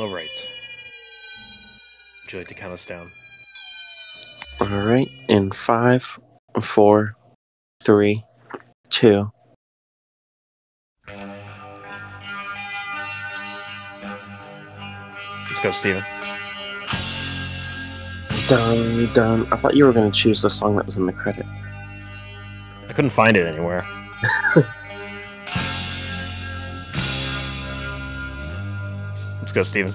All right. Would you like to count us down? All right. In five, four, three, two. Let's go, Steven. Dun dun. I thought you were gonna choose the song that was in the credits. I couldn't find it anywhere. Let's go, Steven.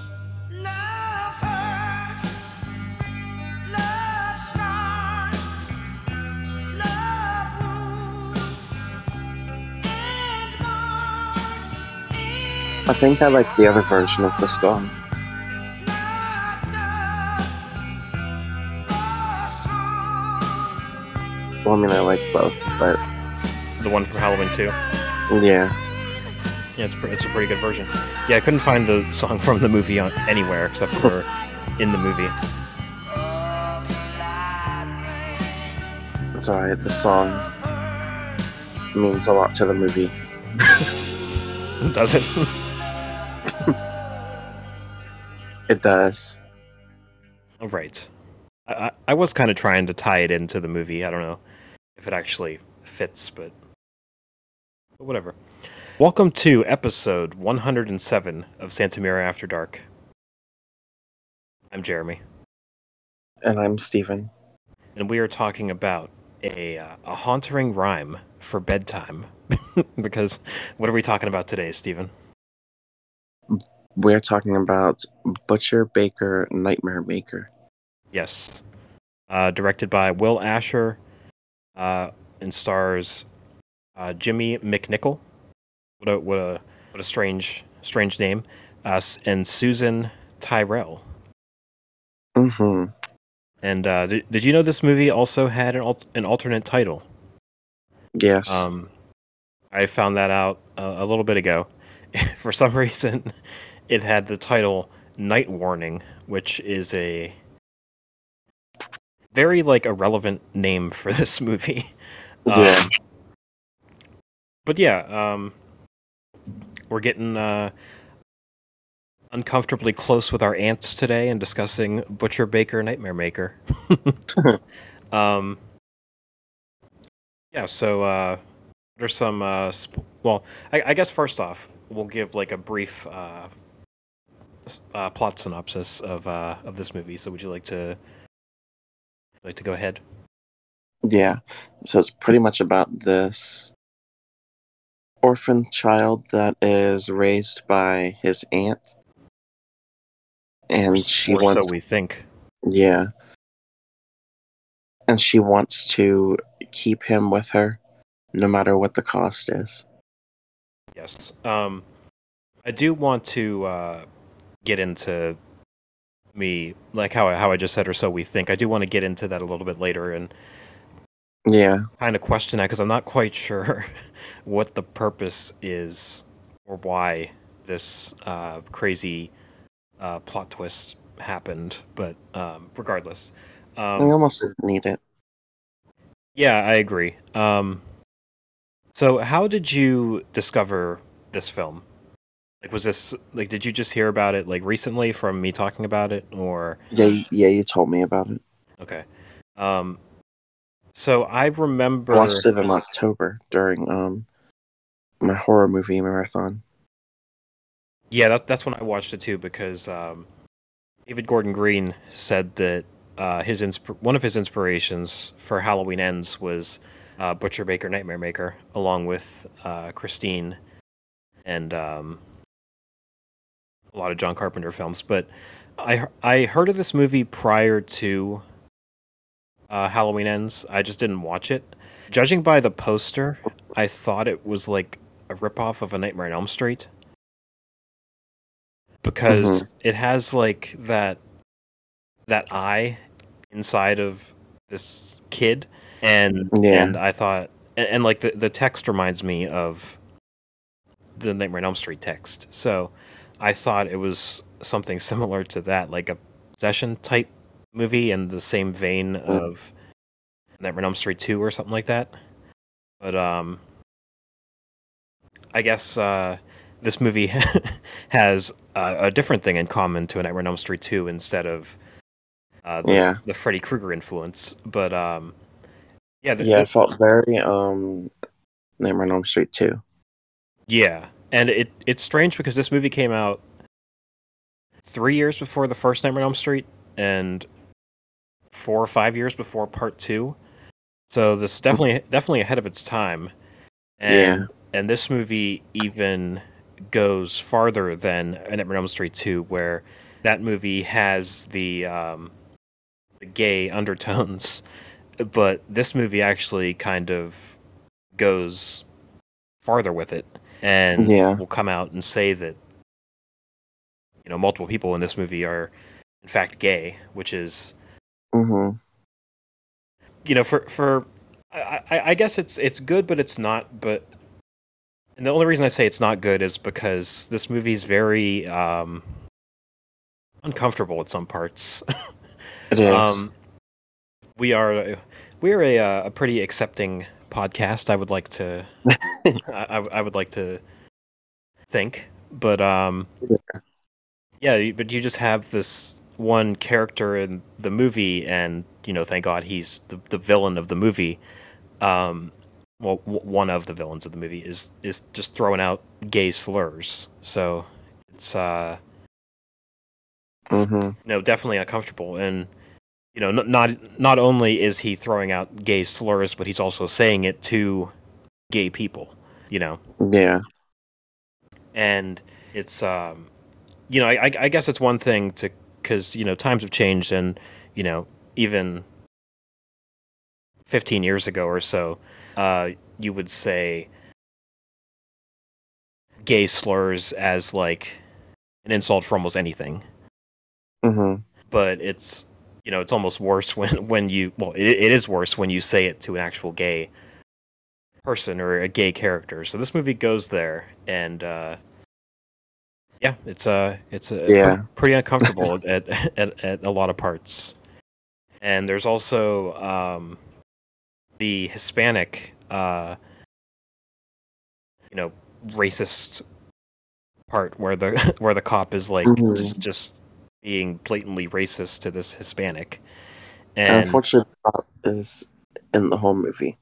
I think I like the other version of the song. Well, I mean, I like both, but The one from Halloween 2. yeah. Yeah, it's, pre- it's a pretty good version. Yeah, I couldn't find the song from the movie on anywhere except for in the movie. It's alright. The song means a lot to the movie. Does it? It does. All right. I, I, I was kind of trying to tie it into the movie. I don't know if it actually fits, but, but whatever. Welcome to episode 107 of Santa Mira After Dark. I'm Jeremy, And I'm Steven. and we are talking about a, uh, a haunting rhyme for bedtime. because what are we talking about today, Stephen? We're talking about Butcher Baker Nightmare Maker. Yes. Uh, directed by Will Asher uh, and stars uh, Jimmy McNichol. What a, what a, what a strange, strange name. Uh, and Susan Tyrrell. Mm-hmm. And uh, did, did you know this movie also had an, al- an alternate title? Yes. Um, I found that out uh, a little bit ago. For some reason, it had the title Night Warning, which is a very like irrelevant name for this movie. Yeah. Um, but yeah, um, we're getting uh, uncomfortably close with our aunts today and discussing Butcher Baker Nightmare Maker. um, yeah, so uh, there's some. Uh, sp- well, I, I guess first off, we'll give like a brief uh, uh, plot synopsis of uh, of this movie. So, would you like to like to go ahead? Yeah. So it's pretty much about this orphan child that is raised by his aunt. And she or wants so we think. Yeah. And she wants to keep him with her no matter what the cost is. Yes. Um, I do want to uh, get into me, like how I, how I just said, or so we think. I do want to get into that a little bit later and Yeah. kind of question that because I'm not quite sure what the purpose is or why this uh, crazy uh, plot twist happened. But um, regardless, I um, almost didn't need it. yeah, I agree. Um, so, how did you discover this film? Like, was this like? Did you just hear about it like recently from me talking about it, or Yeah, yeah, you told me about it. okay? Um, so I remember. I watched it in October during um my horror movie marathon. Yeah, that, that's when I watched it too because um, David Gordon Green said that uh, his insp- one of his inspirations for Halloween Ends was uh, Butcher Baker Nightmare Maker, along with uh, Christine and um, a lot of John Carpenter films. But I I heard of this movie prior to uh, Halloween Ends. I just didn't watch it. Judging by the poster, I thought it was like a ripoff of A Nightmare on Elm Street because it has like that that eye inside of this kid and Yeah. and I thought and, and like the the text reminds me of the Nightmare on Elm Street text. So I thought it was something similar to that, like a possession type movie in the same vein of Nightmare on Elm Street 2 or something like that. But um, I guess uh, this movie has uh, a different thing in common to a Nightmare on Elm Street 2 instead of uh, the, Yeah. the Freddy Krueger influence. But um, yeah, the, Yeah, it felt very um Nightmare on Elm Street 2. Yeah, and it it's strange because this movie came out three years before the first Nightmare on Elm Street, and four or five years before Part Two. So this is definitely definitely ahead of its time. And Yeah. and this movie even goes farther than Nightmare on Elm Street Two, where that movie has the um, the gay undertones, but this movie actually kind of goes farther with it and Yeah. will come out and say that you know multiple people in this movie are in fact gay, which is hmm you know for for I, I, guess it's it's good, but it's not. But and the only reason I say it's not good is because this movie is very um, uncomfortable at some parts. It is. Um, we are we are a uh, a pretty accepting podcast. I would like to I, I would like to think, but um, yeah, you- but you just have this one character in the movie, and you know, thank God he's the the villain of the movie. Um, well, w- one of the villains of the movie is is just throwing out gay slurs. So it's uh hmm no, definitely uncomfortable. And you know, n- not not only is he throwing out gay slurs, but he's also saying it to gay people. You know, Yeah. and it's um, you know, I, I guess it's one thing to because you know times have changed, and you know even fifteen years ago or so, uh, you would say gay slurs as like an insult for almost anything. Hmm but it's you know it's almost worse when when you well it, it is worse when you say it to an actual gay person or a gay character. So this movie goes there and uh yeah it's uh it's uh, Yeah. pre- pretty uncomfortable at, at at a lot of parts and there's also um the hispanic uh you know racist part where the where the cop is like Mhm. just just being blatantly racist to this Hispanic. And Unfortunately, the cop is in the whole movie.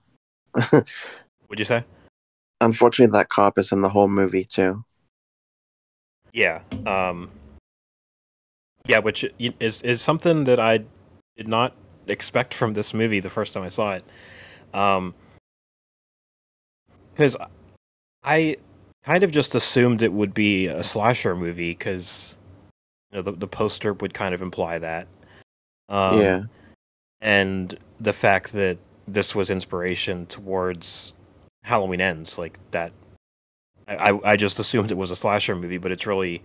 would you say? Unfortunately, that cop is in the whole movie too. Yeah. Um Yeah, which is is something that I did not expect from this movie the first time I saw it. Um cuz I kind of just assumed it would be a slasher movie cuz you know the the poster would kind of imply that. Um, yeah. and the fact that this was inspiration towards Halloween Ends, like that. I, I just assumed it was a slasher movie, but it's really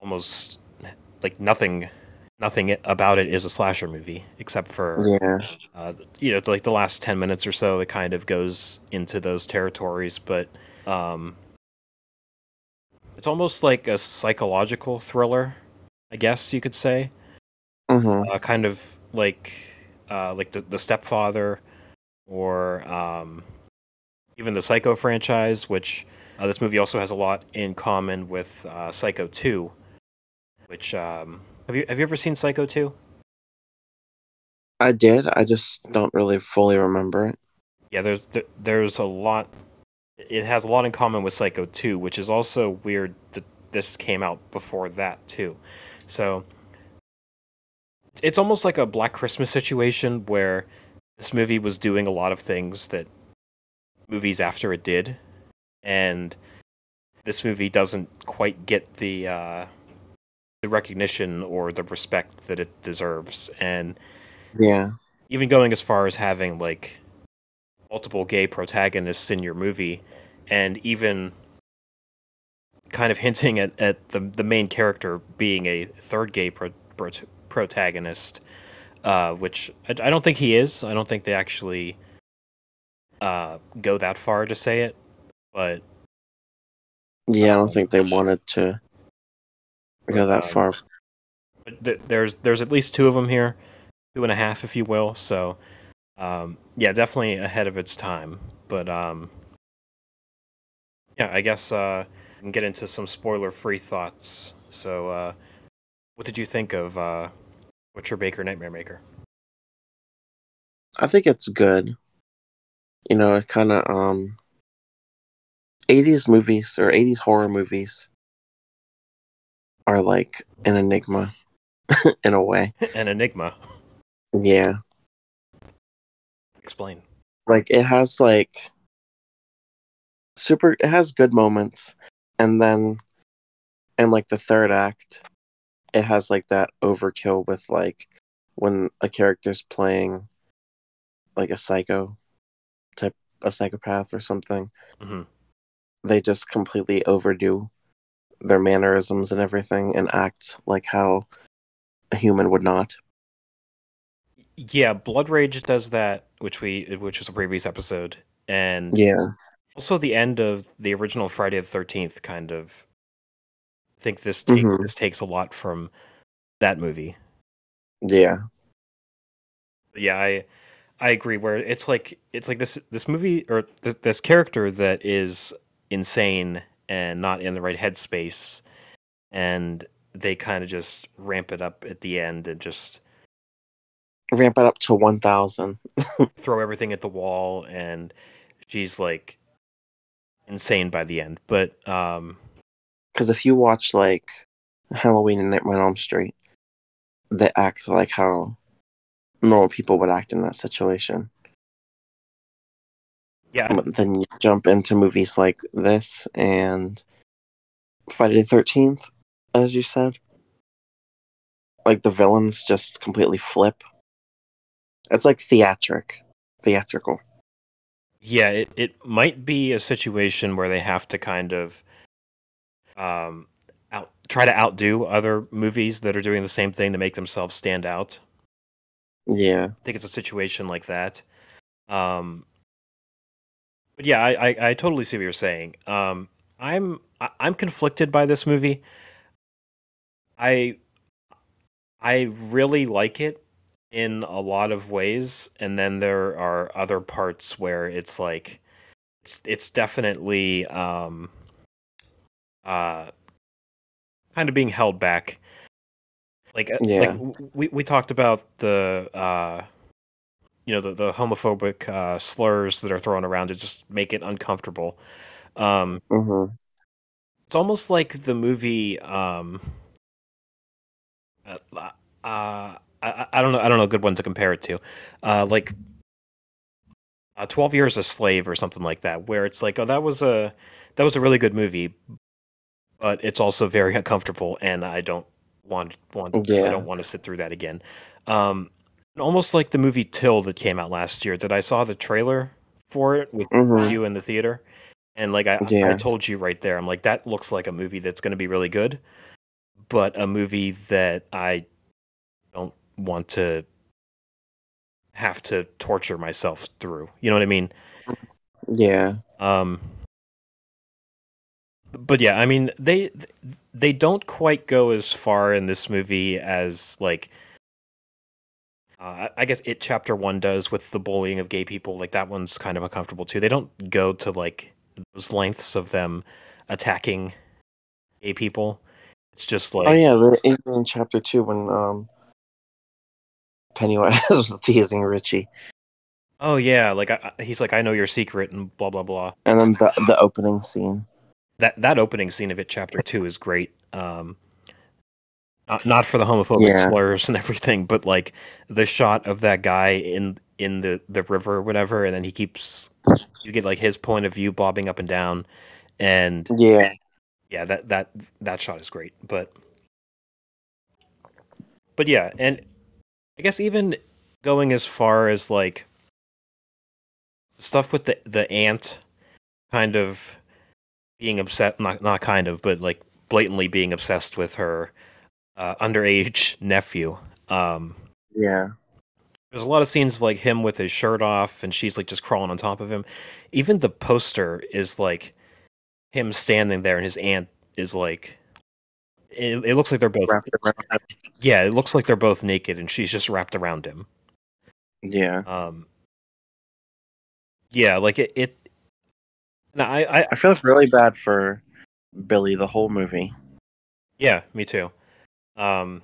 almost like nothing. Nothing about it is a slasher movie, except for Yeah. uh, you know, like the last ten minutes or so. It kind of goes into those territories, but um, it's almost like a psychological thriller, I guess you could say hmm uh, kind of like uh, like the the stepfather or um, even the Psycho franchise, which uh, this movie also has a lot in common with uh, Psycho Two. Which um, have you have you ever seen Psycho Two? I did. I just don't really fully remember it. Yeah, there's th- there's a lot. It has a lot in common with Psycho Two, which is also weird that this came out before that too. So it's almost like a Black Christmas situation where this movie was doing a lot of things that movies after it did, and this movie doesn't quite get the uh, the recognition or the respect that it deserves, and Yeah. even going as far as having like multiple gay protagonists in your movie and even kind of hinting at, at the the main character being a third gay pro, pro, protagonist uh, which I, I don't think he is I don't think they actually uh, go that far to say it but Yeah, I don't think they wanted to go that Um, far. but th- there's there's at least two of them here, two and a half, if you will. So, um, yeah, definitely ahead of its time. But um, yeah, I guess uh, we can get into some spoiler-free thoughts. So, uh, what did you think of uh, Butcher Baker Nightmare Maker? I think it's good. You know, it kind of um 80s movies or 80s horror movies are like an enigma in a way. An enigma. Yeah. Explain. Like it has like super it has good moments and then and like the third act it has like that overkill with like when a character's playing like a psycho a psychopath or something hmm they just completely overdo their mannerisms and everything and act like how a human would not Yeah, Blood Rage does that, which we which was a previous episode, and yeah also the end of the original Friday the Thirteenth. Kind of, I think this take, Mhm. this takes a lot from that movie. yeah yeah, I I agree. Where it's like it's like this this movie or this, this character that is insane and not in the right headspace, and they kind of just ramp it up at the end and just ramp it up to 1000 throw everything at the wall and she's like insane by the end but um because if you watch like halloween and nightmare on elm street they act like how normal people would act in that situation yeah But then you jump into movies like this and Friday the 13th, as you said. Like the villains just completely flip. It's like theatric. Theatrical. yeah it, it might be a situation where they have to kind of um out try to outdo other movies that are doing the same thing to make themselves stand out Yeah. I think it's a situation like that. Um, but yeah, I, I, I totally see what you're saying. Um, I'm I'm conflicted by this movie. I I really like it in a lot of ways, and then there are other parts where it's like it's it's definitely um, uh, kind of being held back. Like uh, Yeah. like we we talked about the uh, you know the the homophobic uh, slurs that are thrown around to just make it uncomfortable. Um, hmm it's almost like the movie. Um, uh, uh, I, I don't know. I don't know a good one to compare it to. Uh, like uh, Twelve Years a Slave or something like that, where it's like, oh, that was a that was a really good movie, but it's also very uncomfortable, and I don't want want I Yeah. don't want to sit through that again. Um, almost like the movie Till that came out last year. That I saw the trailer for it with Mhm. you in the theater, and like I, I Yeah. told you right there, I'm like that looks like a movie that's going to be really good, but a movie that I don't want to have to torture myself through. You know what I mean? Yeah. Um, but yeah, I mean they they don't quite go as far in this movie as like uh, I guess it chapter one does with the bullying of gay people. Like that one's kind of uncomfortable too. They don't go to like those lengths of them attacking gay people. It's just like oh yeah, the in chapter two when um Pennywise was teasing Richie. oh yeah, like I- he's like I know your secret and blah blah blah. And then the the opening scene. That that opening scene of it chapter two is great um not, not for the homophobic Yeah. slurs and everything but like the shot of that guy in in the the river or whatever and then he keeps you get like his point of view bobbing up and down and Yeah. yeah that that that shot is great but but yeah and i guess even going as far as like stuff with the the aunt kind of being upset not not kind of but like blatantly being obsessed with her uh, underage nephew um Yeah. there's a lot of scenes of like him with his shirt off and she's like just crawling on top of him even the poster is like him standing there and his aunt is like it, it looks like they're both wrapped around him. yeah, it looks like they're both naked and she's just wrapped around him. Yeah. Um Yeah, like it, it and I, I I feel really bad for Billy the whole movie. Yeah, me too. Um,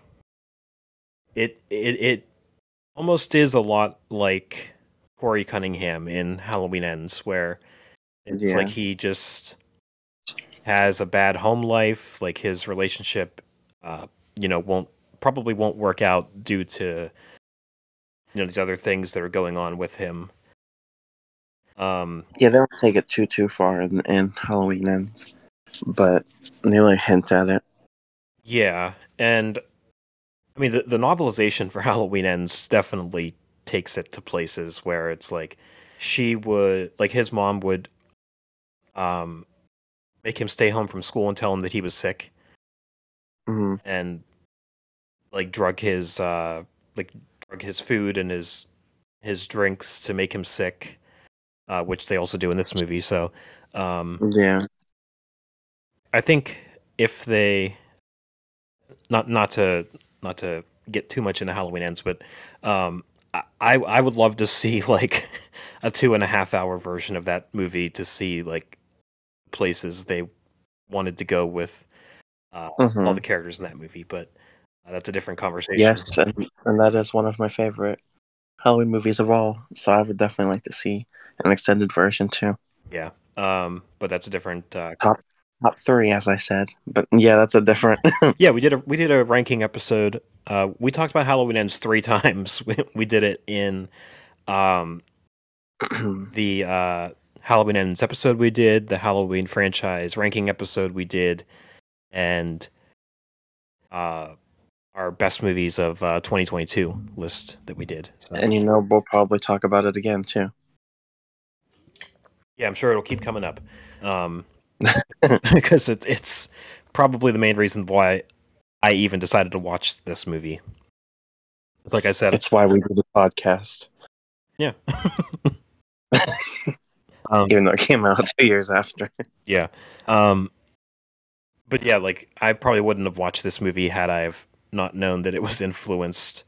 it it it almost is a lot like Corey Cunningham in Halloween Ends, where it's Yeah. like he just has a bad home life, like his relationship, uh, you know, won't probably won't work out due to you know these other things that are going on with him. Um, Yeah, they don't take it too too far in, in Halloween ends, but they like hint at it. Yeah, and I mean the the novelization for Halloween Ends definitely takes it to places where it's like she would like his mom would um make him stay home from school and tell him that he was sick hmm and like drug his uh like drug his food and his his drinks to make him sick uh which they also do in this movie so um Yeah. I think if they not not to not to get too much into Halloween ends, but um, I I would love to see like a two and a half hour version of that movie to see like places they wanted to go with uh, Mhm. all the characters in that movie. But uh, that's a different conversation. Yes, and, and that is one of my favorite Halloween movies of all. So I would definitely like to see an extended version too. yeah. Um, but that's a different. Uh, Top three, as I said. But yeah, that's a different. yeah, we did a we did a ranking episode. Uh, we talked about Halloween ends three times. We, we did it in um, the uh, Halloween Ends episode we did, the Halloween franchise ranking episode we did, and uh, our best movies of uh, 2022 list that we did. So, and you know, we'll probably talk about it again too. yeah, I'm sure it'll keep coming up um, because it, it's probably the main reason why I even decided to watch this movie. It's like I said, It's why we do the podcast, yeah. um, even though it came out two years after. Yeah. Um but yeah, like I probably wouldn't have watched this movie had I've not known that it was influenced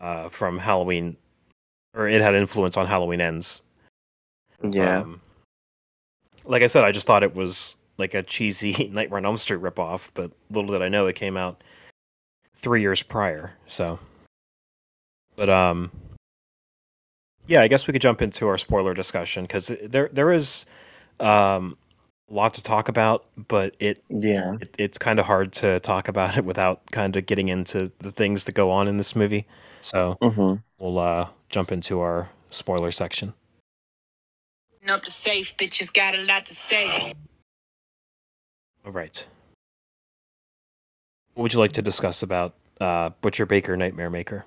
uh from Halloween or it had influence on Halloween ends. Yeah. Um, like I said, I just thought it was like a cheesy Nightmare on Elm Street ripoff, but little did I know it came out three years prior. So, but um, yeah, I guess we could jump into our spoiler discussion because there there is um lot to talk about, but it, yeah. it it's kind of hard to talk about it without kind of getting into the things that go on in this movie. So hmm we'll uh jump into our spoiler section. up the safe, bitches got a lot to say. All right. What would you like to discuss about uh, Butcher Baker Nightmare Maker?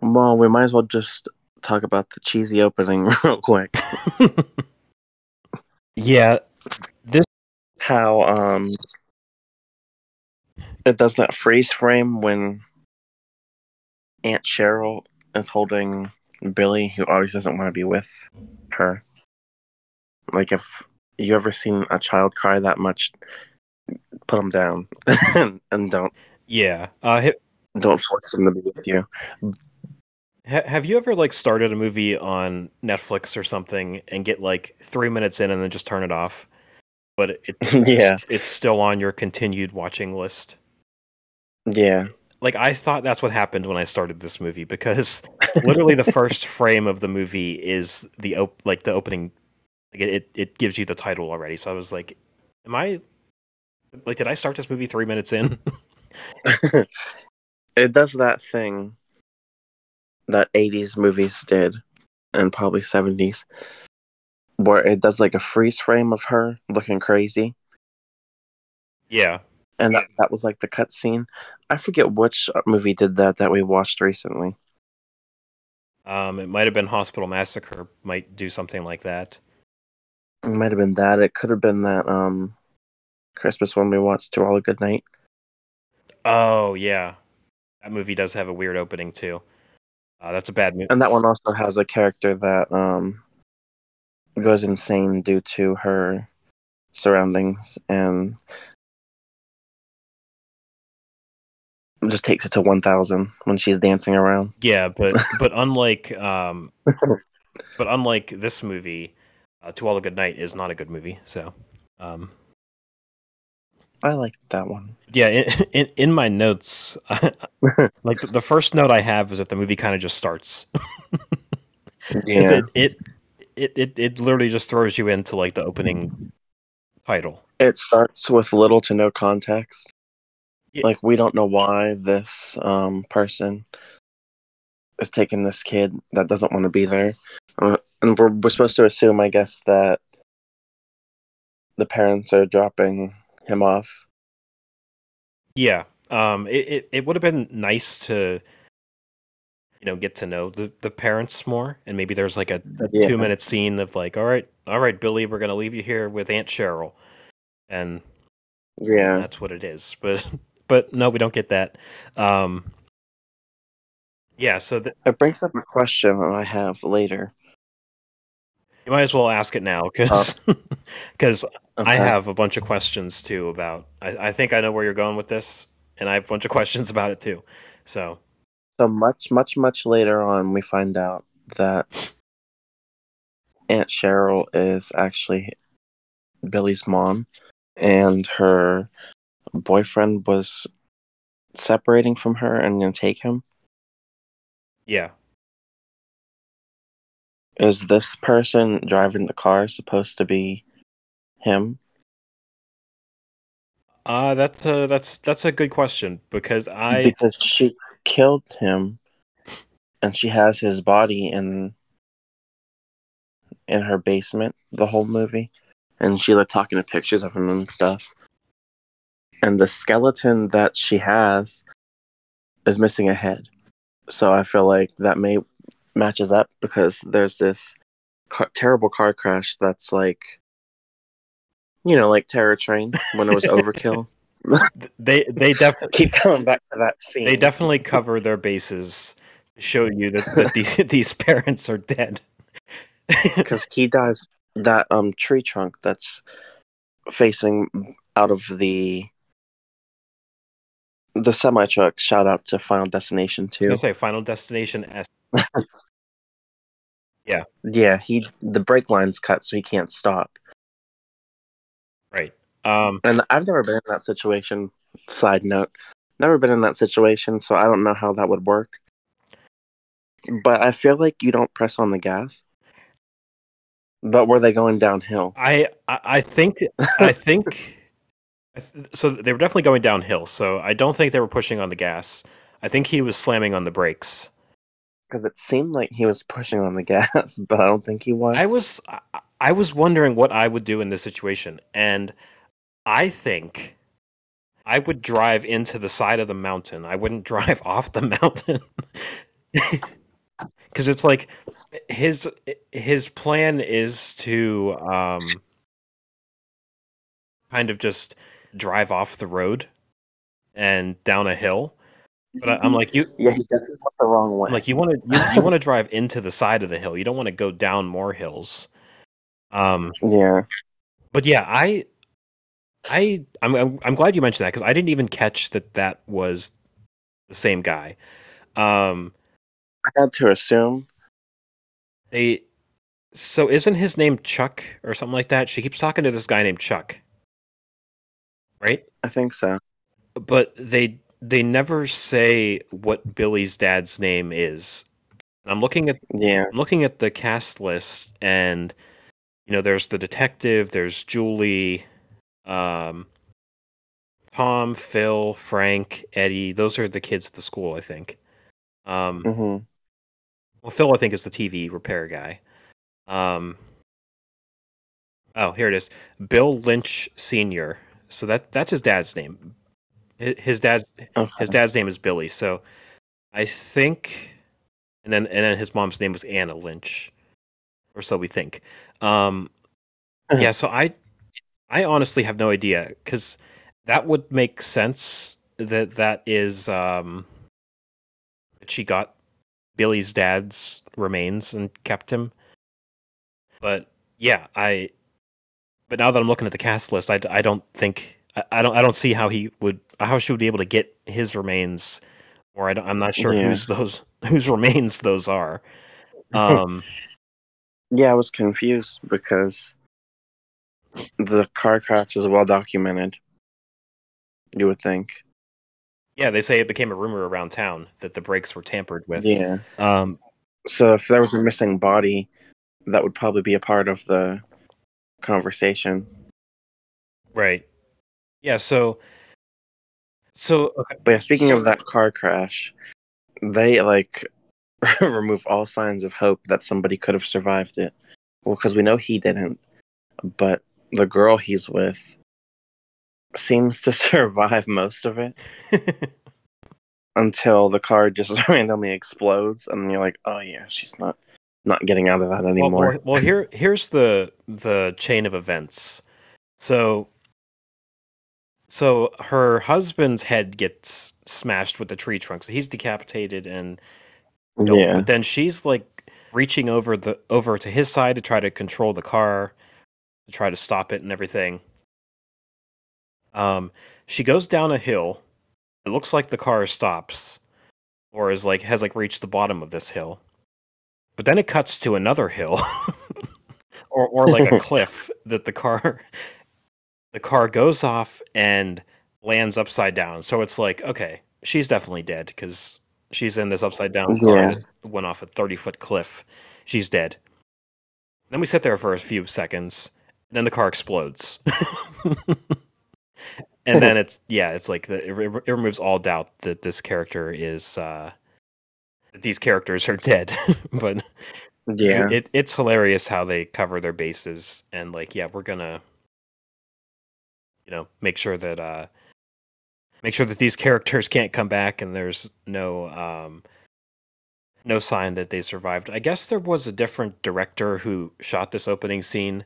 Well, we might as well just talk about the cheesy opening real quick. yeah, This how um, it does that freeze frame when Aunt Cheryl is holding Billy, who always doesn't want to be with her. Like if you ever seen a child cry that much, put them down and, and don't yeah. Uh, ha- don't force them to be with you. ha- have you ever like started a movie on Netflix or something and get like three minutes in and then just turn it off, but it, Yeah. it's, it's still on your continued watching list? Yeah, Like I thought that's what happened when I started this movie because literally the first frame of the movie is the op- like the opening like it, it it gives you the title already so i was like am i like did i start this movie three minutes in it does that thing that 80s movies did and probably 70s where it does like a freeze frame of her looking crazy. Yeah. And that, that was like the cutscene. I forget which movie did that that we watched recently. Um it might have been hospital massacre might do something like that. It might have been that. It could have been that um christmas one we watched to all a good night. Oh yeah. That movie does have a weird opening too. Uh, that's a bad movie and that one also has a character that um goes insane due to her surroundings and just takes it to one thousand when she's dancing around. Yeah, but but unlike um, but unlike this movie, uh, To All a Good Night is not a good movie. So, um, I like that one. yeah, in, in in my notes, like the, the first note I have is that the movie kind of just starts Yeah, It, it it it it literally just throws you into like the opening title. it starts with little to no context. Yeah. Like we don't know why this um person is taking this kid that doesn't want to be there, uh, and we're we're supposed to assume, I guess, that the parents are dropping him off. Yeah. Um. It it, it would have been nice to, you know, get to know the the parents more, and maybe there's like a, a Yeah. two minute scene of like, all right, all right, Billy, we're gonna leave you here with Aunt Cheryl, and Yeah, that's what it is. But but no, we don't get that. Um. Yeah. So th- it brings up a question that I have later. you might as well ask it now, because because I Okay. have a bunch of questions too about. I, I think I know where you're going with this, and I have a bunch of questions about it too. So So much, much, much later on, we find out that Aunt Cheryl is actually Billy's mom, and her boyfriend was separating from her and gonna take him. yeah, Is this person driving the car supposed to be him? uh, that's a, that's that's a good question because I because she killed him, and she has his body in in her basement the whole movie, and she like talking to pictures of him and stuff. And the skeleton that she has is missing a head, so I feel like that may matches up because there's this car- terrible car crash that's like, you know, like Terror Train when it was Overkill. They they definitely Keep coming back to that scene. they definitely cover their bases to show you that, that these, these parents are dead. because he dies that um tree trunk that's facing out of the the semi truck. Shout out to Final Destination I too. gonna say Final Destination S. Yeah, yeah, he the brake line's cut, so he can't stop. Right. Um. And I've never been in that situation. Side note, never been in that situation, so I don't know how that would work. But I feel like you don't press on the gas. But were they going downhill? I I, think I think so. They were definitely going downhill. So I don't think they were pushing on the gas. I think he was slamming on the brakes. Because it seemed like he was pushing on the gas, but I don't think he was. I was I, I was wondering what I would do in this situation, and I think I would drive into the side of the mountain. I wouldn't drive off the mountain because it's like his his plan is to um, kind of just drive off the road and down a hill. But I'm like you. Yeah, he definitely went the wrong way. I'm like you want to you, you want to drive into the side of the hill. You don't want to go down more hills. Um, yeah, but yeah, I, I, I'm, I'm, I'm glad you mentioned that because I didn't even catch that that was the same guy. Um, I had to assume. they, so isn't his name Chuck or something like that? She keeps talking to this guy named Chuck, right? I think so. But they, they never say what Billy's dad's name is. I'm looking at Yeah, I'm looking at the cast list, and you know, there's the detective, there's Julie, um, Tom, Phil, Frank, Eddie. Those are the kids at the school, I think. Um, hmm well, Phil, I think, is the TV repair guy. Um, oh, here it is, Bill Lynch Senior. So that that's his dad's name. His dad's okay. his dad's name is Billy. So I think, and then and then his mom's name was Anna Lynch, or so we think. Um, yeah. So I, I honestly have no idea because that would make sense that that is um, that she got Billy's dad's remains and kept him. But yeah, I. But now that I'm looking at the cast list, I, I don't think I, I don't I don't see how he would how she would be able to get his remains, or I don't, I'm not sure Yeah. whose those whose remains those are. Um, Yeah, I was confused because the car crash is well documented. You would think. yeah, they say it became a rumor around town that the brakes were tampered with. Yeah. Um, So if there was a missing body, that would probably be a part of the conversation. right. Yeah. So. So okay. But yeah, speaking of that car crash, they like remove all signs of hope that somebody could have survived it. Well, because we know he didn't, but the girl he's with seems to survive most of it until the car just randomly explodes, and you're like, oh yeah, she's not not getting out of that anymore. well, well, here here's the the chain of events. So so her husband's head gets smashed with the tree trunk, so he's decapitated and yeah, But then she's like reaching over the over to his side to try to control the car, to try to stop it and everything. Um, she goes down a hill. It looks like the car stops, or is like has like reached the bottom of this hill. But then it cuts to another hill, or or like a cliff that the car the car goes off and lands upside down. So it's like okay, she's definitely dead because she's in this upside down car Yeah. that went off a thirty foot cliff. She's dead. Then we sit there for a few seconds. And then the car explodes. and then it's yeah, it's like the, it, it removes all doubt that this character is uh that these characters are dead. but yeah, it, it's hilarious how they cover their bases and like yeah, we're gonna you know make sure that uh make sure that these characters can't come back and there's no um no sign that they survived. I guess there was a different director who shot this opening scene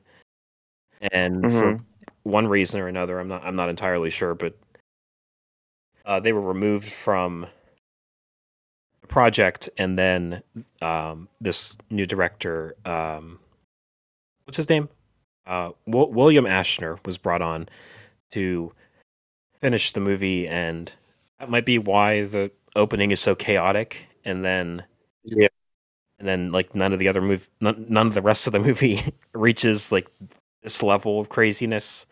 and for one reason or another, I'm not I'm not entirely sure, but uh, they were removed from the project, and then um, this new director, um, what's his name? Uh, Wil- William Asher was brought on to finish the movie, and that might be why the opening is so chaotic, and then yeah, and then like none of the other move none, none of the rest of the movie reaches like this level of craziness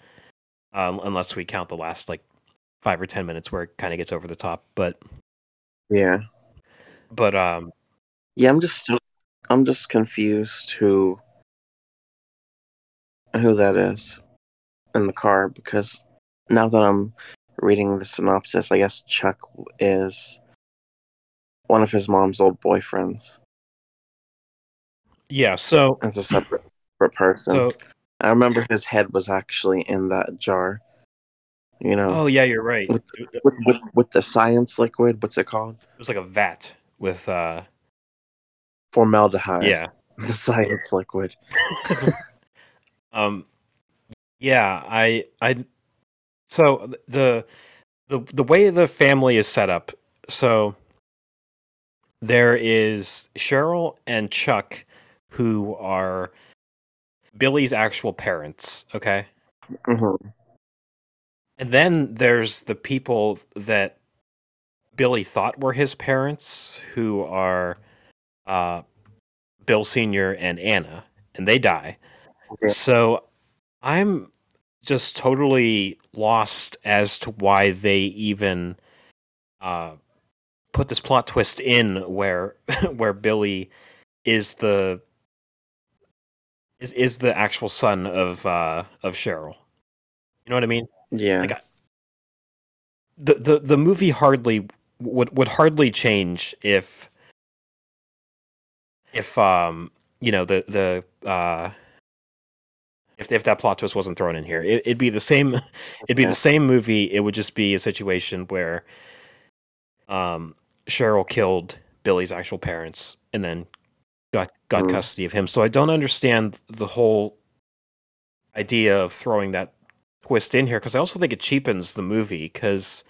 um, unless we count the last like five or ten minutes where it kind of gets over the top but yeah. but um Yeah, I'm just I'm just confused who who that is in the car because now that I'm reading the synopsis, I guess Chuck is one of his mom's old boyfriends. yeah so As a separate separate person. so I remember his head was actually in that jar. You know, oh yeah you're right With- with, with with the science liquid. What's it called? It was like a vat with uh Formaldehyde. yeah the science liquid. um yeah i i so the the the way the family is set up so there is cheryl and chuck who are billy's actual parents okay? Hmm and then there's the people that billy thought were his parents who are uh bill senior and anna and they die. Yeah. so I'm just totally lost as to why they even uh, put this plot twist in where where Billy is the is is the actual son of uh, of Cheryl. You know what I mean? Yeah. Like, The the the movie hardly would would hardly change if if um you know the the uh if if that plot twist wasn't thrown in here it, it'd be the same it'd be Yeah. the same movie it would just be a situation where um cheryl killed billy's actual parents and then got got Mhm. custody of him so i don't understand the whole idea of throwing that twist in here because i also think it cheapens the movie because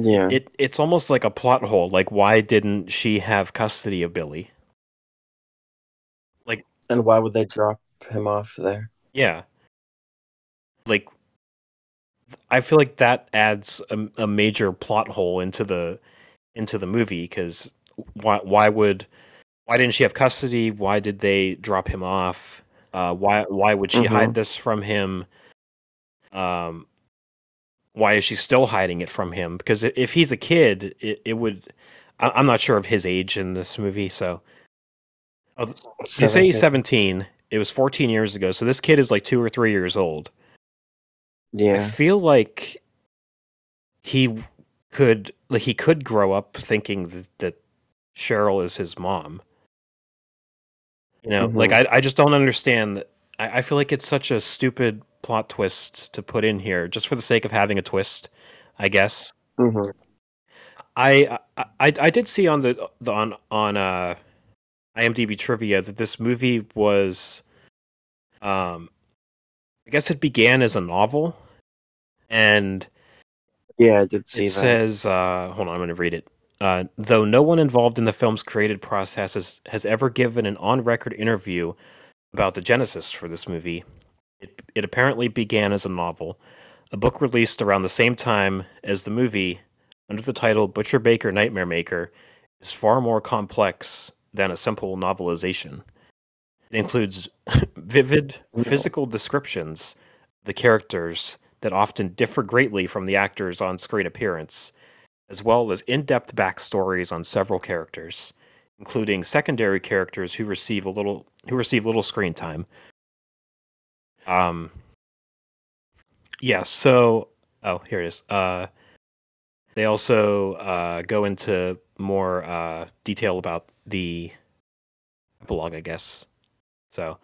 yeah. it it's almost like a plot hole like why didn't she have custody of billy Like, and why would they drop him off there? Yeah. Like I feel like that adds a, a major plot hole into the into the movie because why why would why didn't she have custody? Why did they drop him off? Uh, why why would she Mhm. hide this from him? Um, why is she still hiding it from him? Because if he's a kid, it, it would. I'm not sure of his age in this movie, so oh, they say he's 17. It was 14 years ago, so this kid is like two or three years old. Yeah, I feel like he could like he could grow up thinking that, that Cheryl is his mom. You know, like I I just don't understand. I, I feel like it's such a stupid plot twist to put in here just for the sake of having a twist. I guess hmm I I, I I did see on the, the on on uh IMDb trivia that this movie was um I guess it began as a novel and Yeah, I did see it that. says, uh, hold on, I'm going to read it. Uh, though no one involved in the film's creative process has, has ever given an on record interview about the genesis for this movie, it, it apparently began as a novel, a book released around the same time as the movie under the title Butcher Baker Nightmare Maker is far more complex than a simple novelization. It includes vivid physical descriptions of the characters that often differ greatly from the actor's on screen appearance, as well as in depth backstories on several characters, including secondary characters who receive a little who receive little screen time. Um yeah, so oh here it is. Uh they also uh, go into more uh, detail about the epilogue, I guess. So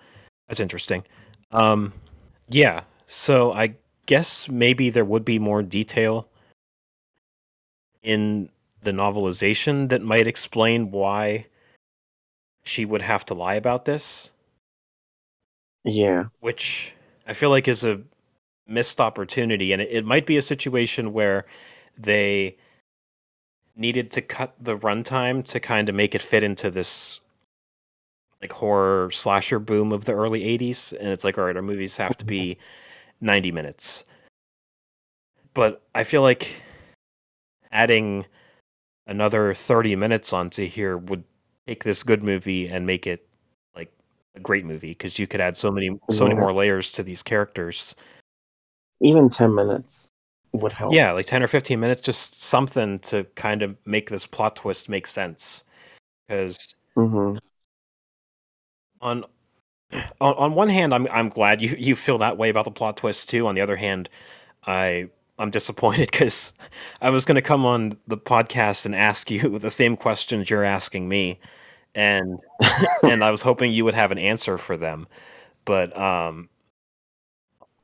that's interesting. Um, yeah, so I guess maybe there would be more detail in the novelization that might explain why she would have to lie about this, Yeah. which I feel like is a missed opportunity. And it, it might be a situation where they needed to cut the runtime to kind of make it fit into this like horror slasher boom of the early 80s and it's like all right our movies have to be 90 minutes but i feel like adding another 30 minutes onto here would take this good movie and make it like a great movie because you could add so many so many more layers to these characters. Even 10 minutes would help. yeah like 10 or 15 minutes just something to kind of make this plot twist make sense. Because hmm on on on one hand I'm I'm glad you you feel that way about the plot twist too. On the other hand I I'm disappointed cuz I was going to come on the podcast and ask you the same questions you're asking me and and I was hoping you would have an answer for them but um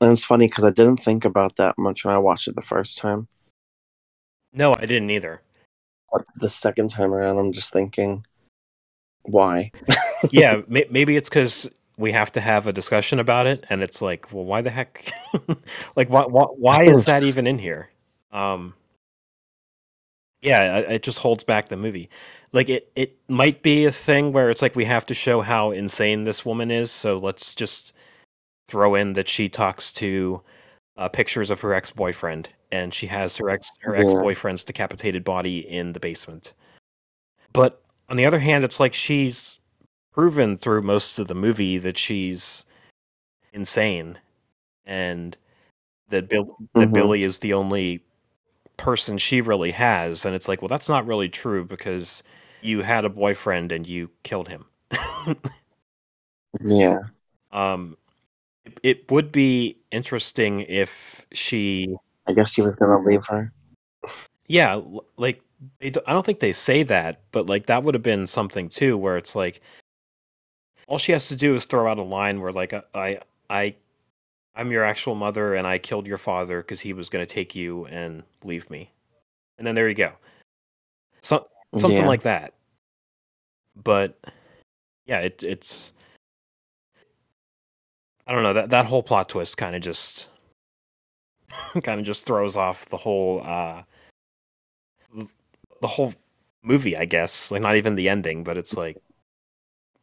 And it's funny because I didn't think about that much when I watched it the first time. no I didn't either But the second time around, I'm just thinking, why? yeah may, maybe it's cuz we have to have a discussion about it and it's like well why the heck? Like why, why why is that even in here? Um yeah it- it just holds back the movie. Like it it might be a thing where it's like we have to show how insane this woman is so let's just throw in that she talks to uh, pictures of her ex-boyfriend and she has her ex her Yeah. ex-boyfriend's decapitated body in the basement. But on the other hand it's like she's proven through most of the movie that she's insane and that Bill that Mhm. Billy is the only person she really has and it's like well that's not really true because you had a boyfriend and you killed him Yeah. um it, it would be interesting if she I guess he was gonna leave her. yeah like i don't think they say that but like that would have been something too where it's like all she has to do is throw out a line where like i i i'm your actual mother and i killed your father because he was going to take you and leave me and then there you go. So, something Yeah. like that. But yeah it, it's i don't know that that whole plot twist kind of just kind of just throws off the whole uh the whole movie i guess. Like not even the ending but it's like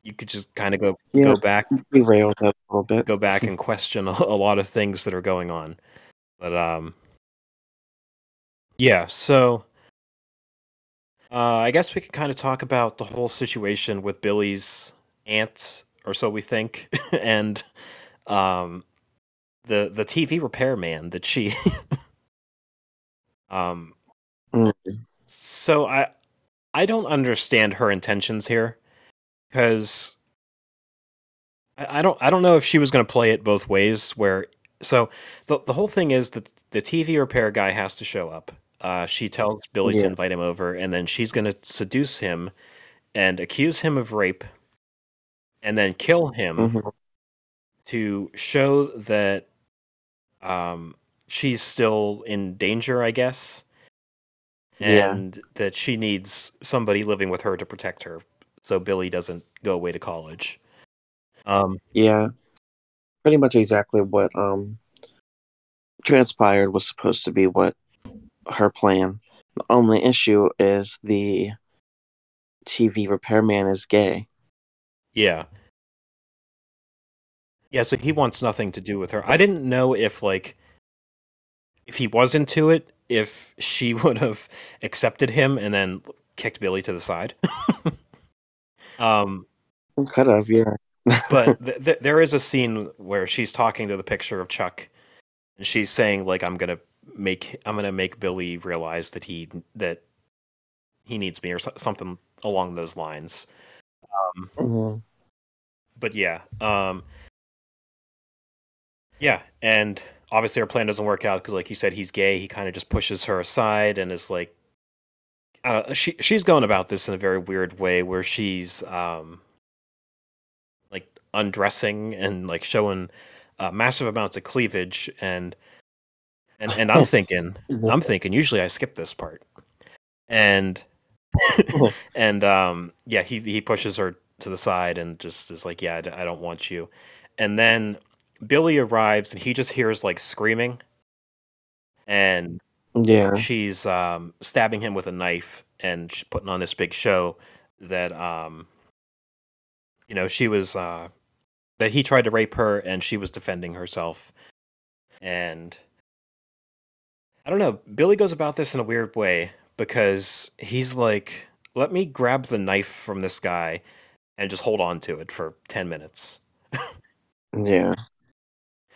you could just kind of go Yeah. go back Derailed that a little bit. go back and question a, a lot of things that are going on but um Yeah, so uh, I guess we can kind of talk about the whole situation with Billy's aunt, or so we think, and um, the the TV repairman that she. um, Mm. so I I don't understand her intentions here, because I, I don't I don't know if she was going to play it both ways. Where so the the whole thing is that the TV repair guy has to show up. Uh, she tells Billy to Yeah. invite him over, and then she's going to seduce him and accuse him of rape, and then kill him Mhm. to show that um, she's still in danger, I guess, Yeah. and that she needs somebody living with her to protect her, so Billy doesn't go away to college. Um, Yeah. Pretty much exactly what um transpired was supposed to be what her plan. The only issue is the TV repairman is gay. Yeah. Yeah, so he wants nothing to do with her. I didn't know if like if he was into it, if she would have accepted him and then kicked Billy to the side. um Could have, yeah. but th- th- there is a scene where she's talking to the picture of Chuck and she's saying like I'm to make I'm to make Billy realize that he that he needs me or so- something along those lines. Um Mhm. but yeah, um, yeah, and obviously her plan doesn't work out because, like you said, he's gay. He kind of just pushes her aside and is like, uh, she she's going about this in a very weird way where she's um, like undressing and like showing uh, massive amounts of cleavage and and and I'm thinking I'm thinking usually I skip this part. And and um yeah he he pushes her to the side and just is like yeah I don't want you. And then Billy arrives and he just hears like screaming. And Yeah. she's um stabbing him with a knife and she's putting on this big show that um you know she was uh that he tried to rape her and she was defending herself and I don't know Billy goes about this in a weird way because he's like let me grab the knife from this guy and just hold on to it for 10 minutes Yeah.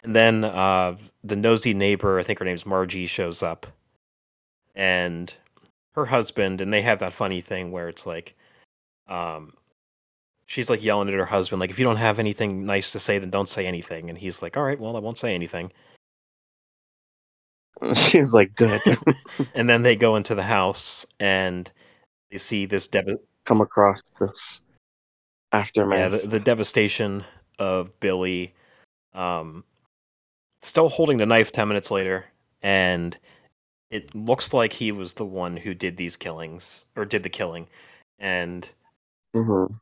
And then uh, the nosy neighbor, I think her name's Margie, shows up, and her husband, and they have that funny thing where it's like, um, she's like yelling at her husband, like, if you don't have anything nice to say, then don't say anything. And he's like, all right, well, I won't say anything. She's like, good. And then they go into the house and they see this dev- Come across this yeah, aftermath. the, the devastation of Billy, um, still holding the knife 10 minutes later. And it looks like he was the one who did these killings or did the killing. And Mhm.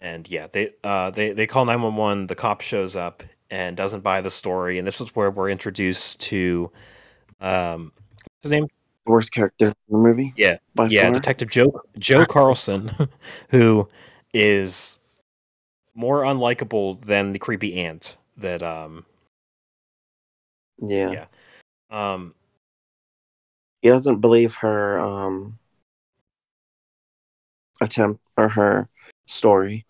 and yeah, they uh they they call 911, the cop shows up and doesn't buy the story and this is where we're introduced to um his name? The worst character in the movie? Yeah. Yeah, far. Detective Joe Joe Carlson who is more unlikable than the creepy aunt that um yeah. yeah. um He doesn't believe her um attempt or her story.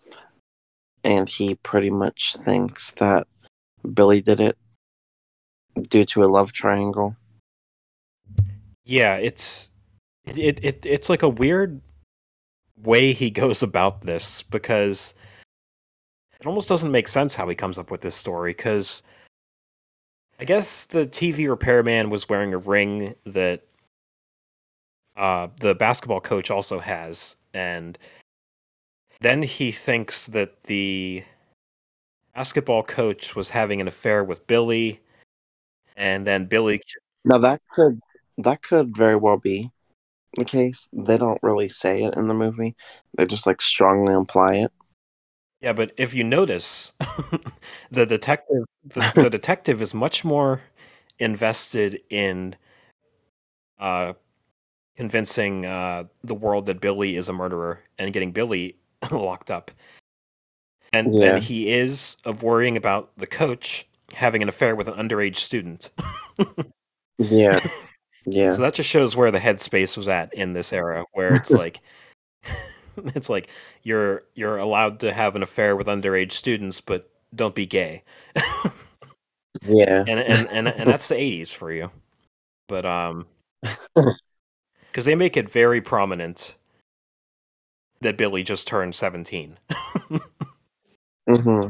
And he pretty much thinks that Billy did it due to a love triangle. yeah, it's it, it, it it's like a weird way he goes about this because it almost doesn't make sense how he comes up with this story because I guess the TV repairman was wearing a ring that uh, the basketball coach also has, and then he thinks that the basketball coach was having an affair with Billy, and then Billy Now that could that could very well be the case. They don't really say it in the movie. They just like strongly imply it. Yeah, but if you notice, the detective the, the detective is much more invested in uh, convincing uh, the world that Billy is a murderer and getting Billy locked up, and Yeah. than he is of worrying about the coach having an affair with an underage student. Yeah. Yeah. So that just shows where the headspace was at in this era, where it's like, it's like you're you're allowed to have an affair with underage students, but don't be gay, Yeah. and and and, and that's the '80s for you. But um, because they make it very prominent that Billy just turned 17. hmm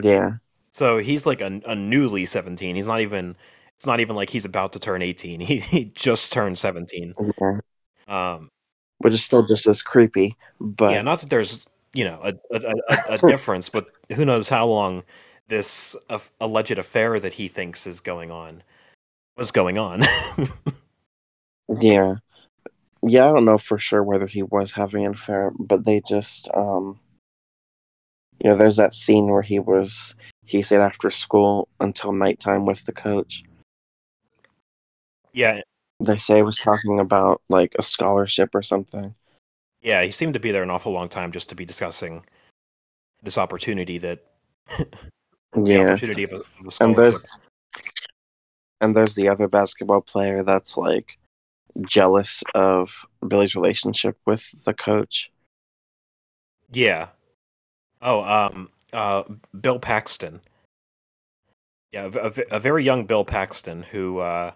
Yeah. So he's like a, a newly 17. He's not even it's not even like he's about to turn 18. He he just turned 17. Yeah. Um Which is still just as creepy, but yeah, not that there's, you know, a a, a, a difference, but who knows how long this aff- alleged affair that he thinks is going on was going on. yeah. Yeah, I don't know for sure whether he was having an affair, but they just um you know, there's that scene where he was he stayed after school until nighttime with the coach. yeah, They say he was talking about like a scholarship or something. yeah, he seemed to be there an awful long time just to be discussing this opportunity that Yeah. opportunity of a, of a And there's and there's the other basketball player that's like jealous of Billy's relationship with the coach. Yeah. Oh, um, uh, Bill Paxton. Yeah, a, a- very young Bill Paxton who uh,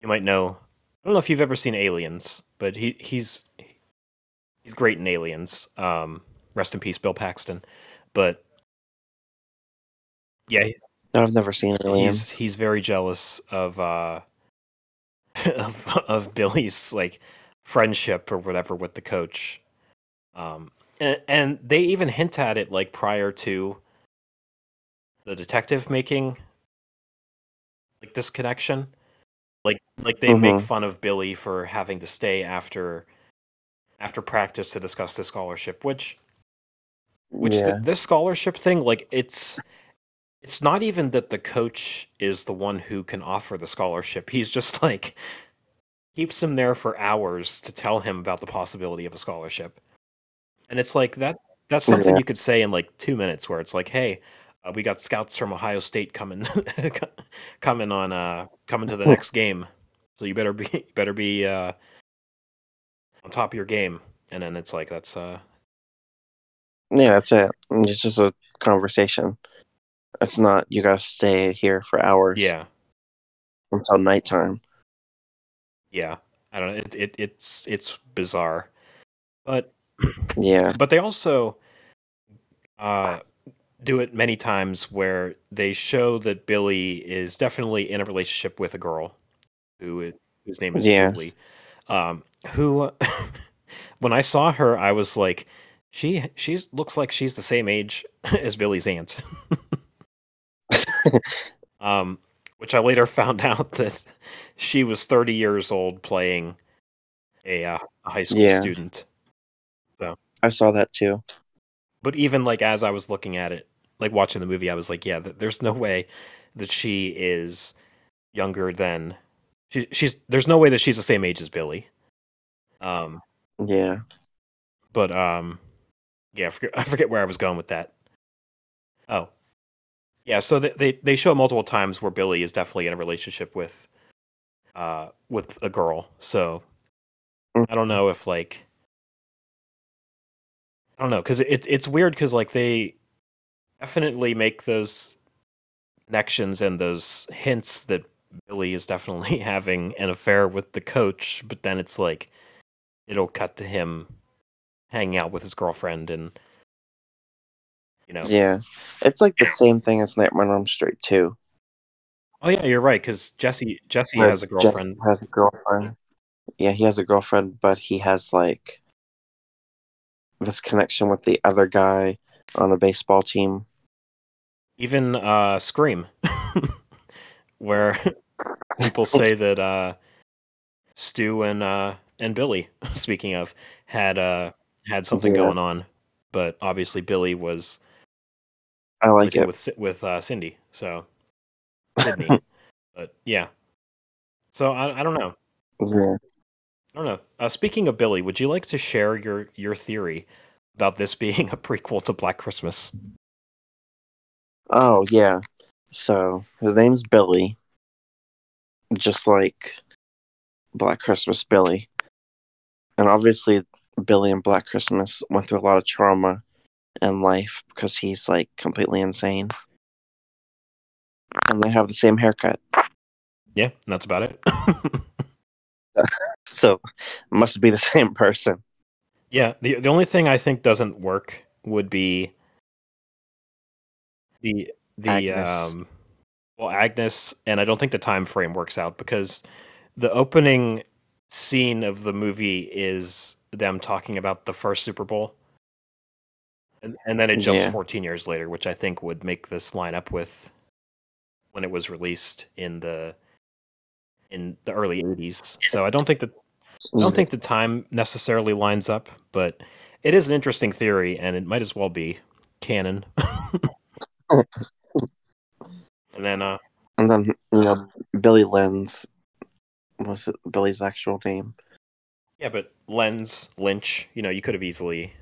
you might know. I don't know if you've ever seen Aliens, but he he's he's great in Aliens. Um, rest in peace, Bill Paxton. But yeah, No, I've never seen Aliens. he's he's very jealous of uh of, of Billy's like friendship or whatever with the coach. Um and, and they even hint at it like prior to the detective making like this connection. Like like they make Mhm. fun of Billy for having to stay after after practice to discuss the scholarship, which which yeah. th- this scholarship thing like it's it's not even that the coach is the one who can offer the scholarship he's just like keeps him there for hours to tell him about the possibility of a scholarship and it's like that that's something Yeah. you could say in like two minutes where it's like hey uh, we got scouts from ohio state coming coming on uh coming to the Hmm. next game so you better be you better be uh on top of your game and then it's like that's uh yeah, that's it. It's just a conversation. It's not you gotta stay here for hours yeah until nighttime. yeah i don't know it, it it's it's bizarre but Yeah. but they also uh do it many times where they show that billy is definitely in a relationship with a girl who whose name is Yeah. julie um who when i saw her i was like she she's looks like she's the same age as billy's aunt um which i later found out that she was 30 years old playing a, uh, a high school Yeah. student So I saw that too. but even like as I was looking at it, like watching the movie, I was like, yeah, there's no way that she is younger than she, she's. There's no way that she's the same age as Billy. Um, Yeah. but um, yeah, I forget, I forget where I was going with that. Oh, yeah. So they, they they show multiple times where Billy is definitely in a relationship with uh with a girl. So I don't know if like I don't know because it it's weird because like they definitely make those connections and those hints that Billy is definitely having an affair with the coach, but then it's like it'll cut to him hanging out with his girlfriend and you know Yeah. It's like the same thing as Nightmare on Elm Street too. oh yeah you're right because Jesse Jesse where has a girlfriend Has a girlfriend. Yeah, he has a girlfriend, but he has like this connection with the other guy on a baseball team. even uh Scream where people say that uh Stu and uh and Billy speaking of had uh had something Yeah. going on but obviously Billy was I like it. with with uh, Cindy so Sydney but yeah so I, I don't know yeah. I don't know uh, speaking of Billy would you like to share your your theory about this being a prequel to Black Christmas Oh yeah. So his name's Billy. Just like Black Christmas Billy. And obviously, Billy and Black Christmas went through a lot of trauma in life because he's like completely insane. And they have the same haircut. Yeah, that's about it. So, must be the same person. yeah, the the only thing I think doesn't work would be the the Agnes. um well Agnes and I don't think the time frame works out because the opening scene of the movie is them talking about the first Super Bowl. And, and then it jumps Yeah. 14 years later, which I think would make this line up with when it was released in the in the early 80s. So I don't think that I don't think the time necessarily lines up, but it is an interesting theory, and it might as well be canon. and then, uh, And then, you know, Billy Lenz was Billy's actual name? yeah, but Lens Lynch, you know, you could have easily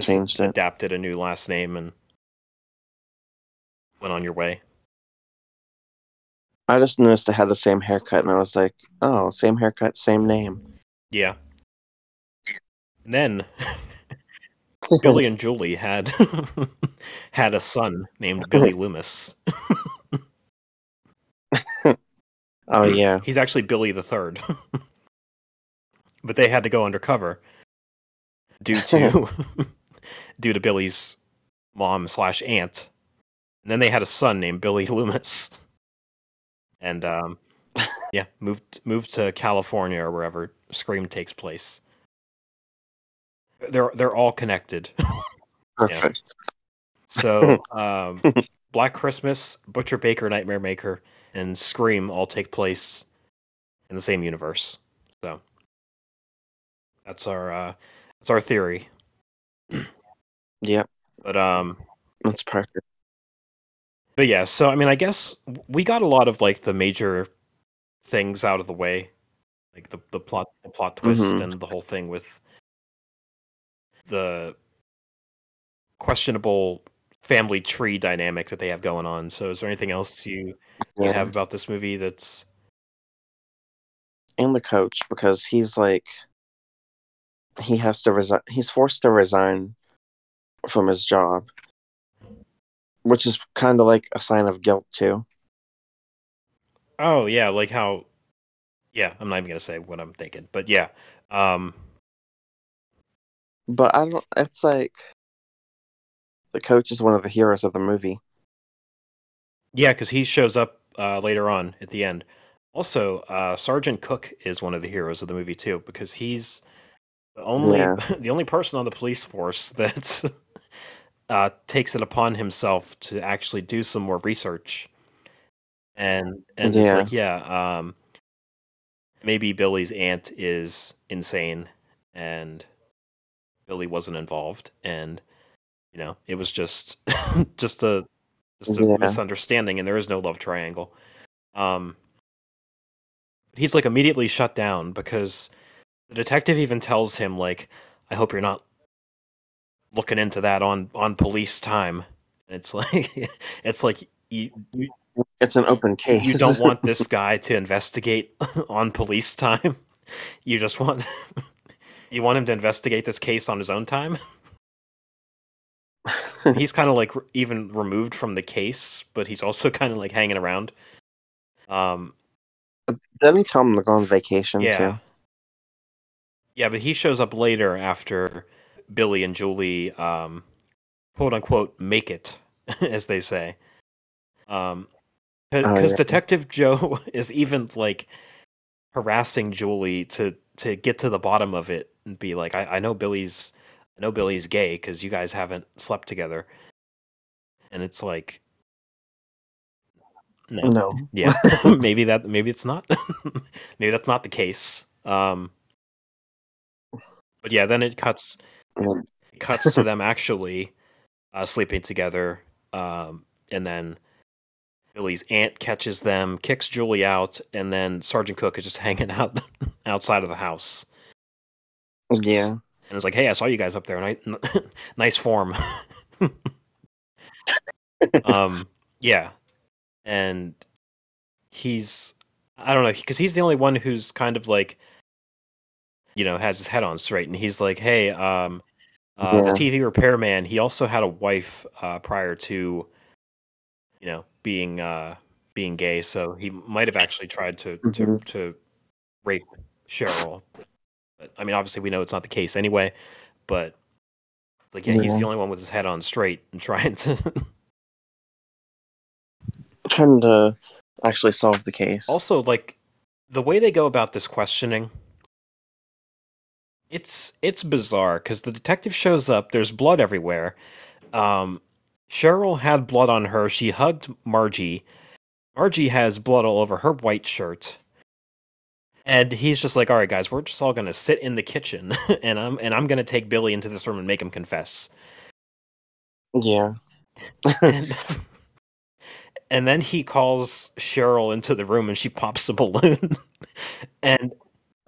Changed it. adapted a new last name and went on your way. I just noticed they had the same haircut, and I was like, oh, same haircut, same name. Yeah. And then Billy and Julie had had a son named Billy Loomis. Oh, yeah. He's actually Billy the Third. but they had to go undercover due to due to Billy's mom slash aunt. And then they had a son named Billy Loomis. And um yeah, moved moved to California or wherever Scream takes place. They're they're all connected. Perfect. So um Black Christmas, Butcher Baker, Nightmare Maker, and Scream all take place in the same universe. So that's our uh that's our theory. Yep, But um that's perfect. but yeah, so I mean I guess we got a lot of like the major things out of the way. Like the the plot the plot twist Mhm. and the whole thing with the questionable family tree dynamic that they have going on. So is there anything else you you Yeah. have about this movie that's and the coach because he's like he has to resign he's forced to resign from his job which is kind of like a sign of guilt too Oh yeah, like how yeah, I'm not even gonna say what I'm thinking. But yeah. Um but i don't it's like the coach is one of the heroes of the movie yeah, because he shows up uh later on at the end. Also, uh Sergeant Cook is one of the heroes of the movie too, because he's the only Yeah. the only person on the police force that uh takes it upon himself to actually do some more research. And and it's Yeah. like, yeah, um maybe Billy's aunt is insane and Billy wasn't involved and you know, it was just just a just a Yeah. misunderstanding and there is no love triangle. Um he's like immediately shut down because the detective even tells him like I hope you're not looking into that on on police time. And it's like it's like you, it's an open case you don't want this guy to investigate on police time. You just want you want him to investigate this case on his own time. He's kind of like even removed from the case, but he's also kind of like hanging around. Um, didn't he tell him to go on vacation yeah, too yeah, but he shows up later after Billy and Julie, um, quote unquote, make it, as they say. Um, because Oh, yeah. Detective Joe is even like harassing Julie to to get to the bottom of it and be like, I, I know Billy's I know Billy's gay because you guys haven't slept together, and it's like, no, no yeah, maybe that maybe it's not, maybe that's not the case. Um, but yeah, then it cuts Mm. it cuts to them actually uh, sleeping together, um, and then Billy's aunt catches them, kicks Julie out, and then Sergeant Cook is just hanging out outside of the house, yeah and it's like, "Hey, I saw you guys up there. Nice, nice form." um, yeah, and he's I don't know because he's the only one who's kind of like, you know, has his head on straight, and he's like, "Hey, um, uh, the TV repairman. He also had a wife uh, prior to, you know, being uh, being gay, so he might have actually tried to to Mhm. to rape Cheryl. But I mean, obviously, we know it's not the case anyway. But like, yeah, he's the only one with his head on straight and trying to. Trying to actually solve the case. also, like, the way they go about this questioning. It's it's bizarre because the detective shows up. There's blood everywhere. Um, Cheryl had blood on her. She hugged Margie. Margie has blood all over her white shirt. And he's just like, "All right, guys, we're just all gonna sit in the kitchen, and I'm and I'm gonna take Billy into this room and make him confess." yeah. and, and then he calls Cheryl into the room, and she pops the balloon. and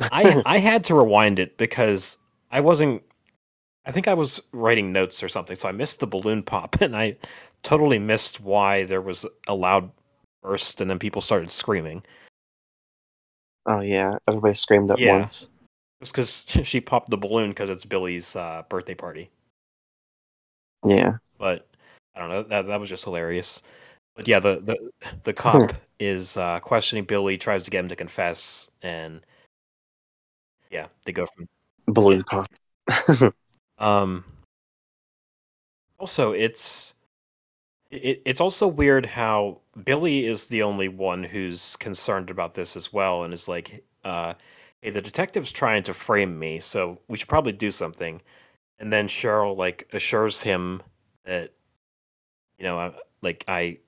I I had to rewind it because I wasn't. I think I was writing notes or something, so I missed the balloon pop, and I totally missed why there was a loud burst, and then people started screaming. oh yeah. Everybody screamed at Yeah. once. Just because she popped the balloon because it's Billy's uh, birthday party. Yeah. But I don't know. That that was just hilarious. But yeah, the the the cop is uh, questioning Billy, tries to get him to confess, and yeah, they go from Balloon pop. Um. Also, it's it, it's also weird how Billy is the only one who's concerned about this as well, and is like, uh, "Hey, the detective's trying to frame me, so we should probably do something." And then Cheryl like assures him that, you know, I, like I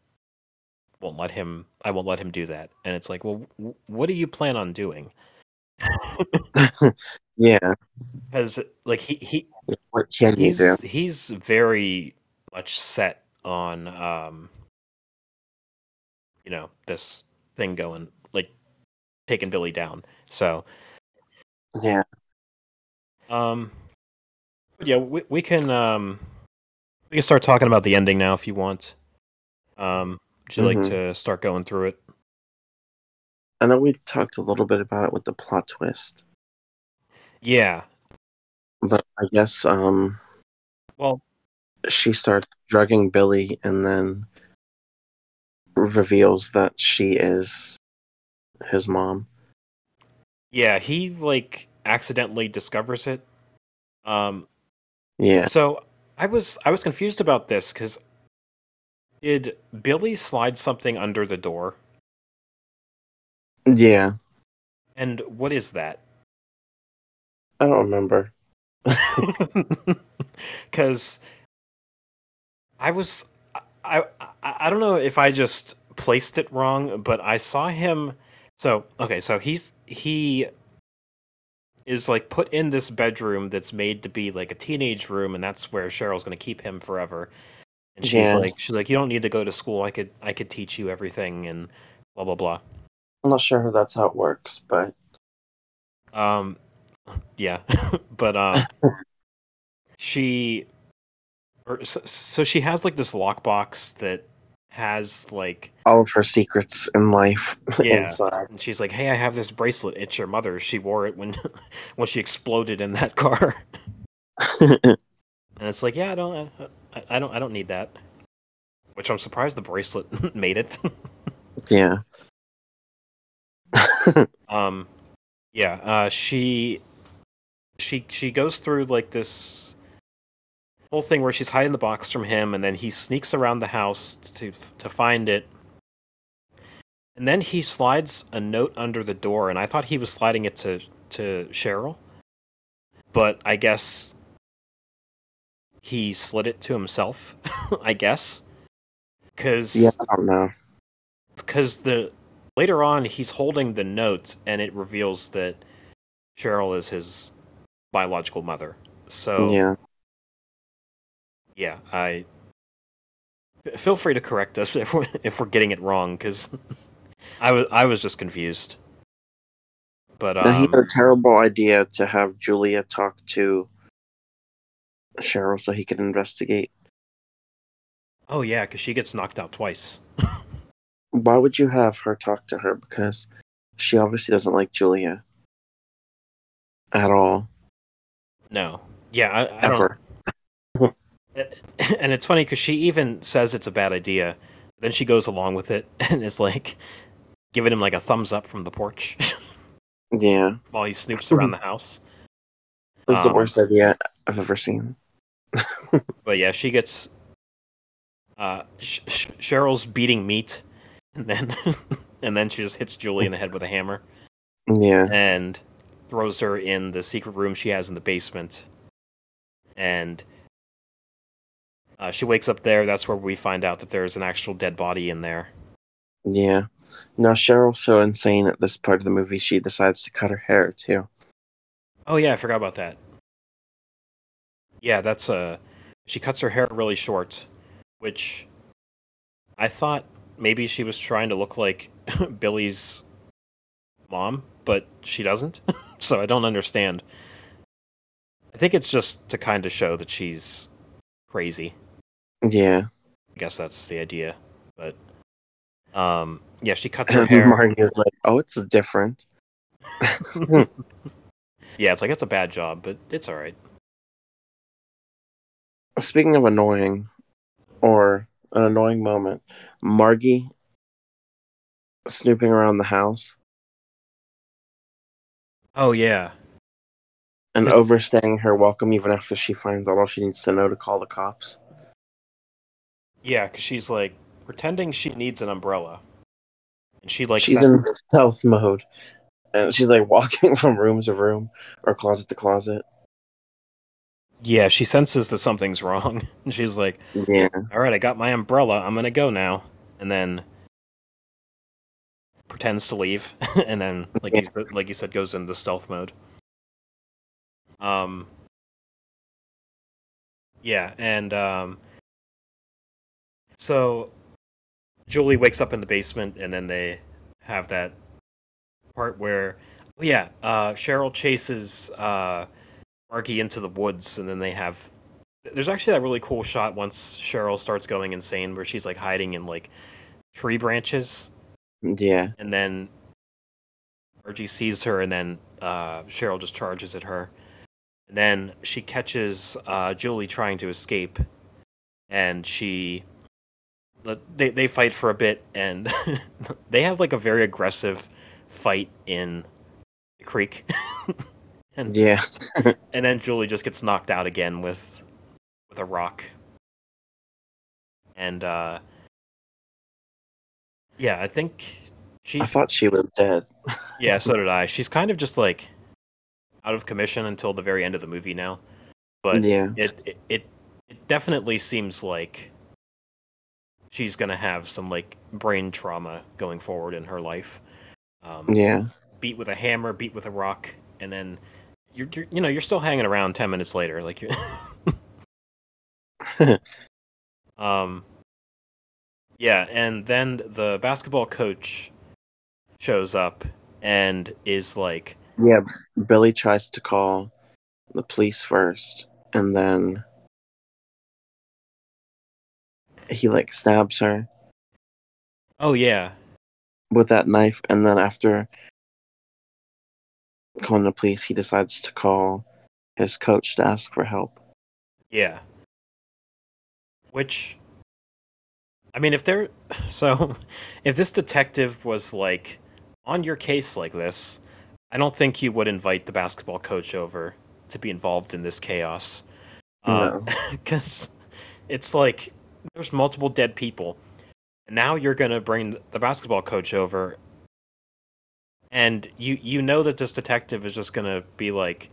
won't let him. I won't let him do that. And it's like, well, w- what do you plan on doing? yeah. Because like he he What can you do? he's he's very much set on um you know this thing going like taking Billy down. So Yeah. um but yeah, we we can um we can start talking about the ending now if you want. Um would you like Mhm. to start going through it? I know we talked a little bit about it with the plot twist, Yeah. but I guess um Well, she starts drugging Billy and then reveals that she is his mom. yeah, he like accidentally discovers it. Um Yeah. So I was I was confused about this because did Billy slide something under the door? Yeah. And what is that? I don't remember. Because I was I, I I don't know if I just placed it wrong, but I saw him. So okay, so he's he is like put in this bedroom that's made to be like a teenage room, and that's where Cheryl's going to keep him forever. And she's Yeah. like, she's like, you don't need to go to school. I could I could teach you everything, and blah blah blah. I'm not sure that's how it works, but Um, yeah, but um, she, or so, so she has like this lockbox that has like, all of her secrets in life Yeah. inside. and she's like, "Hey, I have this bracelet. It's your mother. She wore it when when she exploded in that car." And it's like, yeah, I don't, I, I don't, I don't need that. Which I'm surprised the bracelet made it. yeah. um yeah uh she she she goes through like this whole thing where she's hiding the box from him and then he sneaks around the house to to find it. And then he slides a note under the door and i thought he was sliding it to to cheryl. But i guess he slid it to himself i guess. Because yeah, I don't know. because the later on he's holding the notes, and it reveals that Cheryl is his biological mother. So Yeah. yeah, I feel free to correct us if we're, if we're getting it wrong because I was I was just confused. But Now, he um, had a terrible idea to have Julia talk to Cheryl so he could investigate. oh yeah, because she gets knocked out twice. Why would you have her talk to her? Because she obviously doesn't like Julia at all. No. Yeah, I, I don't. Ever. And it's funny because she even says it's a bad idea. Then she goes along with it and is like giving him like a thumbs up from the porch Yeah. while he snoops around the house. It was the Um, worst idea I've ever seen. But yeah, she gets. Uh, Sh- Sh- Cheryl's beating meat, and then and then she just hits Julie in the head with a hammer Yeah. and throws her in the secret room she has in the basement. And uh, she wakes up there. That's where we find out that there's an actual dead body in there. Yeah. Now Cheryl's so insane at this part of the movie she decides to cut her hair too. Oh yeah, I forgot about that. Yeah, that's uh she cuts her hair really short, which I thought maybe she was trying to look like Billy's mom, but she doesn't. so I don't understand. I think it's just to kind of show that she's crazy. Yeah. I guess that's the idea. But um yeah, she cuts her hair. Like, "Oh, it's different." yeah, it's like it's a bad job, but it's all right. Speaking of annoying, or an annoying moment, Margie snooping around the house Oh yeah. and overstaying her welcome even after she finds out all she needs to know to call the cops. Yeah, because she's like pretending she needs an umbrella, and she like she's in stealth mode, and she's like walking from room to room or closet to closet. Yeah she senses that something's wrong, and she's like, Yeah, "All right, I got my umbrella. I'm gonna go now," and then pretends to leave, and then like you said- like you said, goes into stealth mode. Um. Yeah, and um. So, Julie wakes up in the basement, and then they have that part where, oh yeah, uh, Cheryl chases uh, Margie into the woods, and then they have. There's actually that really cool shot once Cheryl starts going insane, where she's like hiding in like tree branches, yeah, and then Margie sees her, and then uh, Cheryl just charges at her. And then she catches uh, Julie trying to escape, and she. They they fight for a bit, and they have like a very aggressive fight in the creek. and yeah. and then Julie just gets knocked out again with with a rock. And uh yeah, I think she I thought she was dead. yeah, so did I. She's kind of just like out of commission until the very end of the movie now. But yeah, it, it it it definitely seems like she's gonna have some like brain trauma going forward in her life. Um, yeah, beat with a hammer, beat with a rock, and then you're, you're you know you're still hanging around ten minutes later, like you. um. Yeah, and then the basketball coach shows up and is like, yeah. Billy tries to call the police first, and then he like stabs her "Oh yeah, with that knife, and then after calling the police, he decides to call his coach to ask for help. Yeah. Which, I mean, if they're so, if this detective was like on your case like this, I don't think you would invite the basketball coach over to be involved in this chaos. Um, no. Because it's like there's multiple dead people. And now you're going to bring the basketball coach over. And you, you know that this detective is just going to be like,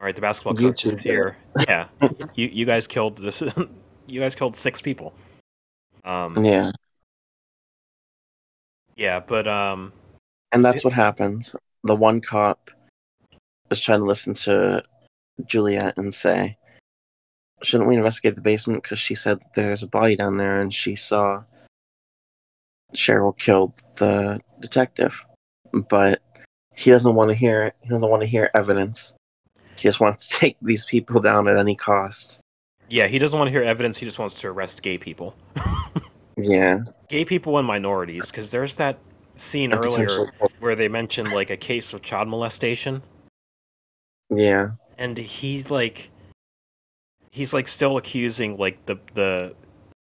all right, the basketball You coach is here. Yeah, you you guys killed this. you guys killed six people. Um, Yeah, yeah, but um, and that's what happens. The one cop is trying to listen to Juliet and say, "Shouldn't we investigate the basement?" Because she said there's a body down there, and she saw Cheryl killed the detective. But he doesn't want to hear it. He doesn't want to hear evidence. He just wants to take these people down at any cost. yeah, he doesn't want to hear evidence. He just wants to arrest gay people, Yeah, gay people and minorities, because there's that scene and earlier where they mentioned like a case of child molestation, Yeah, and he's like, he's like still accusing like the the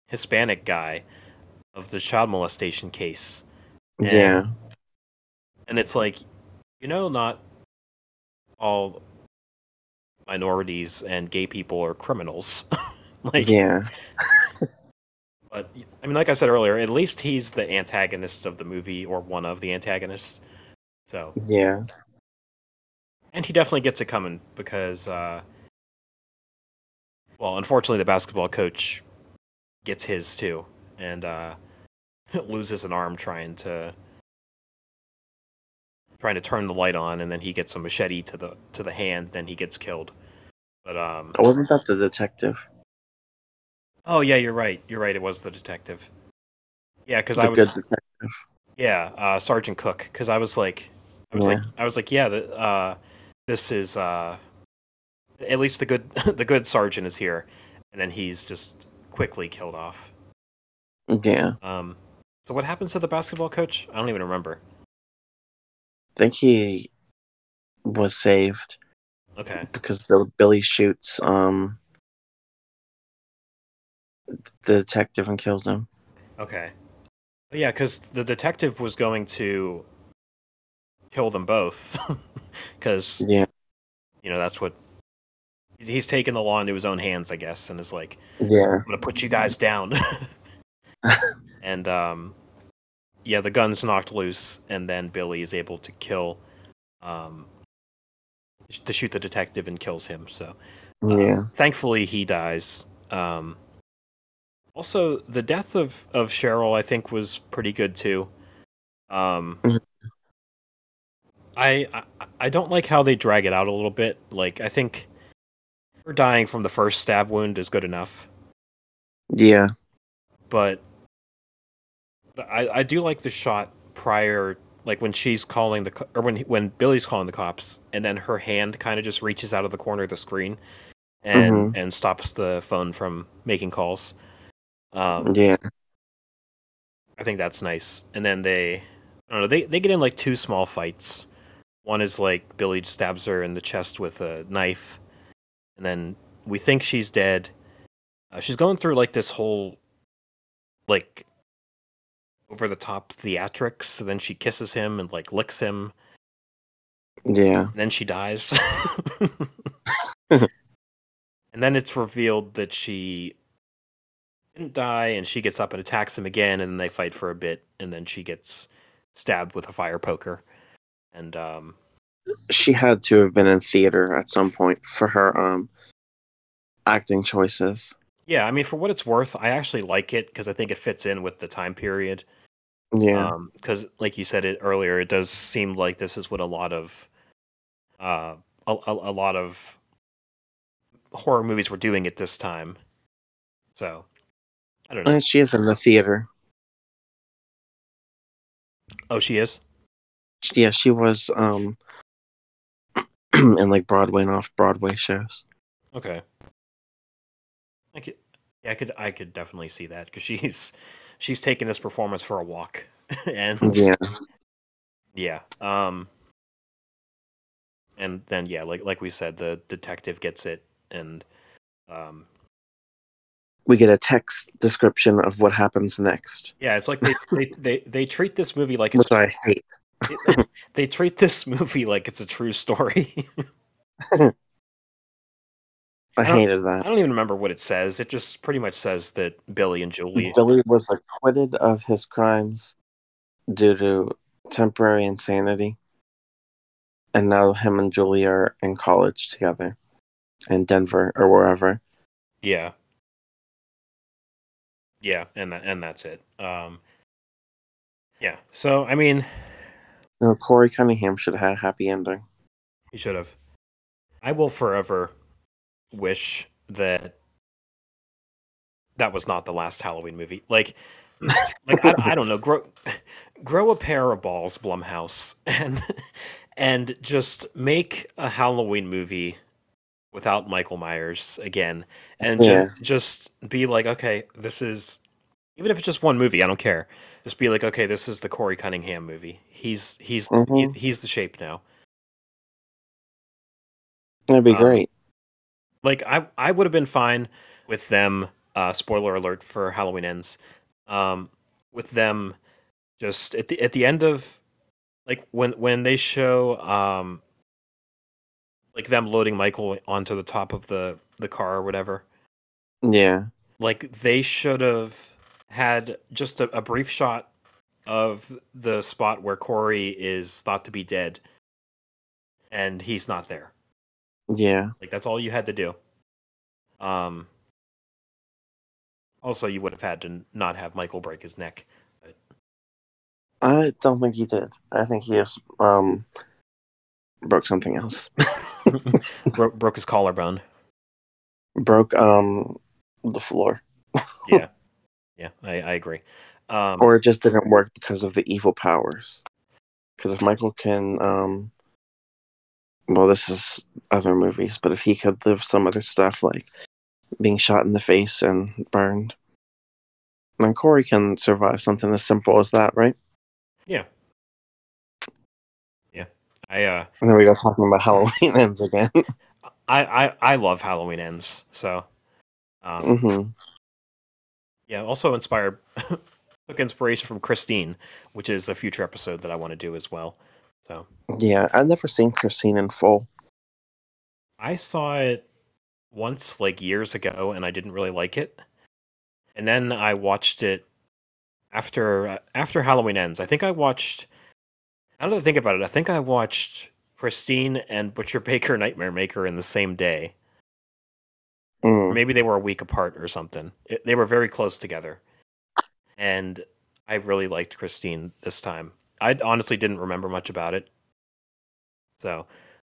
Hispanic guy of the child molestation case, And- yeah, and it's like, you know, not all minorities and gay people are criminals. like, yeah, But I mean, like I said earlier, at least he's the antagonist of the movie, or one of the antagonists. So, yeah. and he definitely gets it coming because, uh, well, unfortunately, the basketball coach gets his too, and uh, loses an arm trying to trying to turn the light on, and then he gets a machete to the to the hand, then he gets killed. But um, Wasn't that the detective? oh yeah, you're right. You're right. It was the detective. Yeah, because I was good detective. Yeah, uh, Sergeant Cook. Because I was like, I was like, I was like, yeah, the, uh, this is uh, at least the good, the good sergeant is here, and then he's just quickly killed off. Yeah, Um, so what happens to the basketball coach? I don't even remember. I think he was saved Okay, because Bill, Billy shoots um the detective and kills him. okay, yeah, because the detective was going to kill them both, because Yeah, you know that's what he's, he's taken the law into his own hands, I guess, and is like, yeah, I'm gonna put you guys down. and um, yeah, the gun's knocked loose, and then Billy is able to kill, um, to shoot the detective and kills him. So uh, yeah, thankfully he dies. Um, also, the death of of Cheryl, I think, was pretty good too. Um, Mhm. I, I I don't like how they drag it out a little bit. Like I think her dying from the first stab wound is good enough yeah, but I I do like the shot prior, like when she's calling the or when when Billy's calling the cops, and then her hand kind of just reaches out of the corner of the screen, and and stops the phone from making calls. Um, yeah, I think that's nice. And then they, I don't know, they they get in like two small fights. One is like Billy stabs her in the chest with a knife, and then we think she's dead. Uh, she's going through like this whole, like, over the top theatrics. So then she kisses him and like licks him, yeah, and then she dies. and then it's revealed that she didn't die, and she gets up and attacks him again, and then they fight for a bit, and then she gets stabbed with a fire poker. And um, she had to have been in theater at some point for her um acting choices. yeah, I mean, for what it's worth, I actually like it because I think it fits in with the time period. Yeah, because like you said it earlier, it does seem like this is what a lot of, uh, a, a, a lot of horror movies were doing at this time. So, I don't know. and she is in the theater. Oh, she is. Yeah, she was um in like Broadway and off Broadway shows. Okay. I could, yeah, I could, I could definitely see that because she's she's taking this performance for a walk, and Yeah, yeah, um, and then yeah, like like we said, the detective gets it, and um, we get a text description of what happens next, yeah, it's like they they, they, they treat this movie like it's which I hate. they treat this movie like it's a true story. I don't- hated I don't even remember what it says. It just pretty much says that Billy and Julie. Billy was acquitted of his crimes due to temporary insanity. And now him and Julie are in college together in Denver or wherever. Yeah. Yeah, and that, and that's it. Um, yeah. So I mean, You know, Corey Cunningham should have had a happy ending. he should have. I will forever wish that that was not the last Halloween movie. Like, like I, I don't know. Grow grow a pair of balls, Blumhouse, and and just make a Halloween movie without Michael Myers again, and ju- just be like, okay, this is even if it's just one movie, I don't care. Just be like, okay, this is the Corey Cunningham movie. He's he's Mhm. he's, he's the shape now. That'd be Um, great. Like I I would have been fine with them. Uh, spoiler alert for Halloween ends. Um, with them just at the at the end of like when when they show um like them loading Michael onto the top of the the car or whatever. Yeah. Like they should have had just a, a brief shot of the spot where Corey is thought to be dead, and he's not there. Yeah. Like that's all you had to do. Um. Also, you would have had to not have Michael break his neck. I don't think he did. I think he just um broke something else. Bro- broke his collarbone. broke um the floor. Yeah, yeah, I, I agree. Um, Or it just didn't work because of the evil powers. Because if Michael can um well this is other movies, but if he could live some other stuff like being shot in the face and burned, then Corey can survive something as simple as that, right? yeah, yeah. I uh, And then we go talking about Halloween ends again. I, I, I love Halloween ends. So, um, hmm yeah. Also inspired, took inspiration from Christine, which is a future episode that I want to do as well. So Yeah, I've never seen Christine in full. I saw it once, like years ago, and I didn't really like it. And then I watched it after uh, after Halloween ends. I think I watched. I don't think about it, I think I watched Christine and Butcher Baker Nightmare Maker in the same day. Mm. maybe they were a week apart or something. It, they were very close together. And I really liked Christine this time. I honestly didn't remember much about it. So,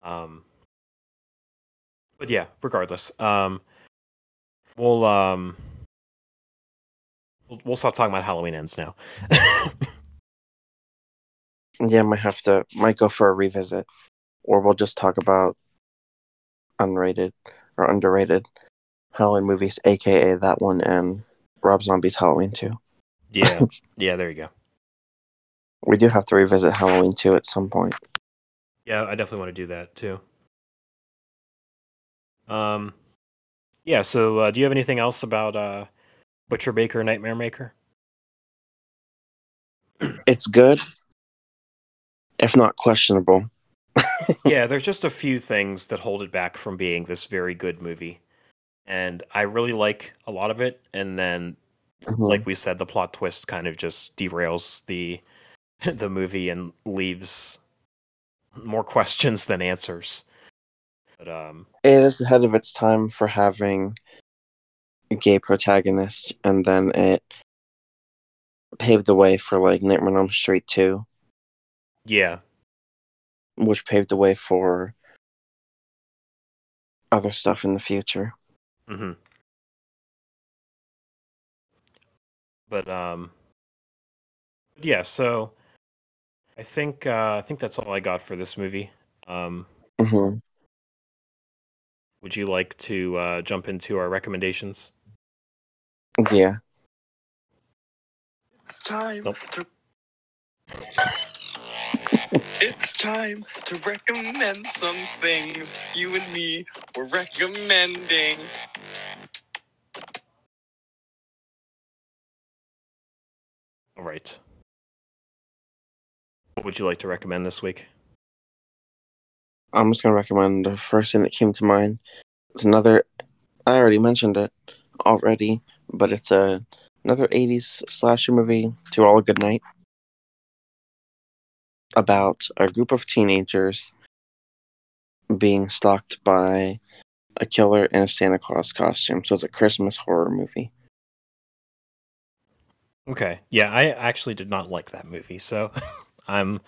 um, but yeah, regardless, um, we'll um, we'll, we'll stop talking about Halloween ends now. Yeah, might have to might go for a revisit, or we'll just talk about unrated or underrated Halloween movies, aka that one and Rob Zombie's Halloween Two. yeah, yeah, there you go. We do have to revisit Halloween Two at some point. Yeah, I definitely want to do that too. Um, yeah. So, uh, do you have anything else about uh, Butcher Baker Nightmare Maker? It's good, if not questionable. yeah, there's just a few things that hold it back from being this very good movie. And I really like a lot of it. And then, Mhm. like we said, the plot twist kind of just derails the the movie and leaves more questions than answers. But um, it is ahead of its time for having a gay protagonist, and then it paved the way for like Nightmare on Elm Street Two, yeah, which paved the way for other stuff in the future. hmm But um, yeah. So I think uh, I think that's all I got for this movie. Um, hmm would you like to uh, jump into our recommendations? Yeah. It's time Nope. to. It's time to recommend some things you and me were recommending. All right. What would you like to recommend this week? I'm just gonna recommend the first thing that came to mind. It's another. I already mentioned it already, but it's a another '80s slasher movie. To all a good night. About a group of teenagers being stalked by a killer in a Santa Claus costume. So it's a Christmas horror movie. Okay. Yeah, I actually did not like that movie, so I'm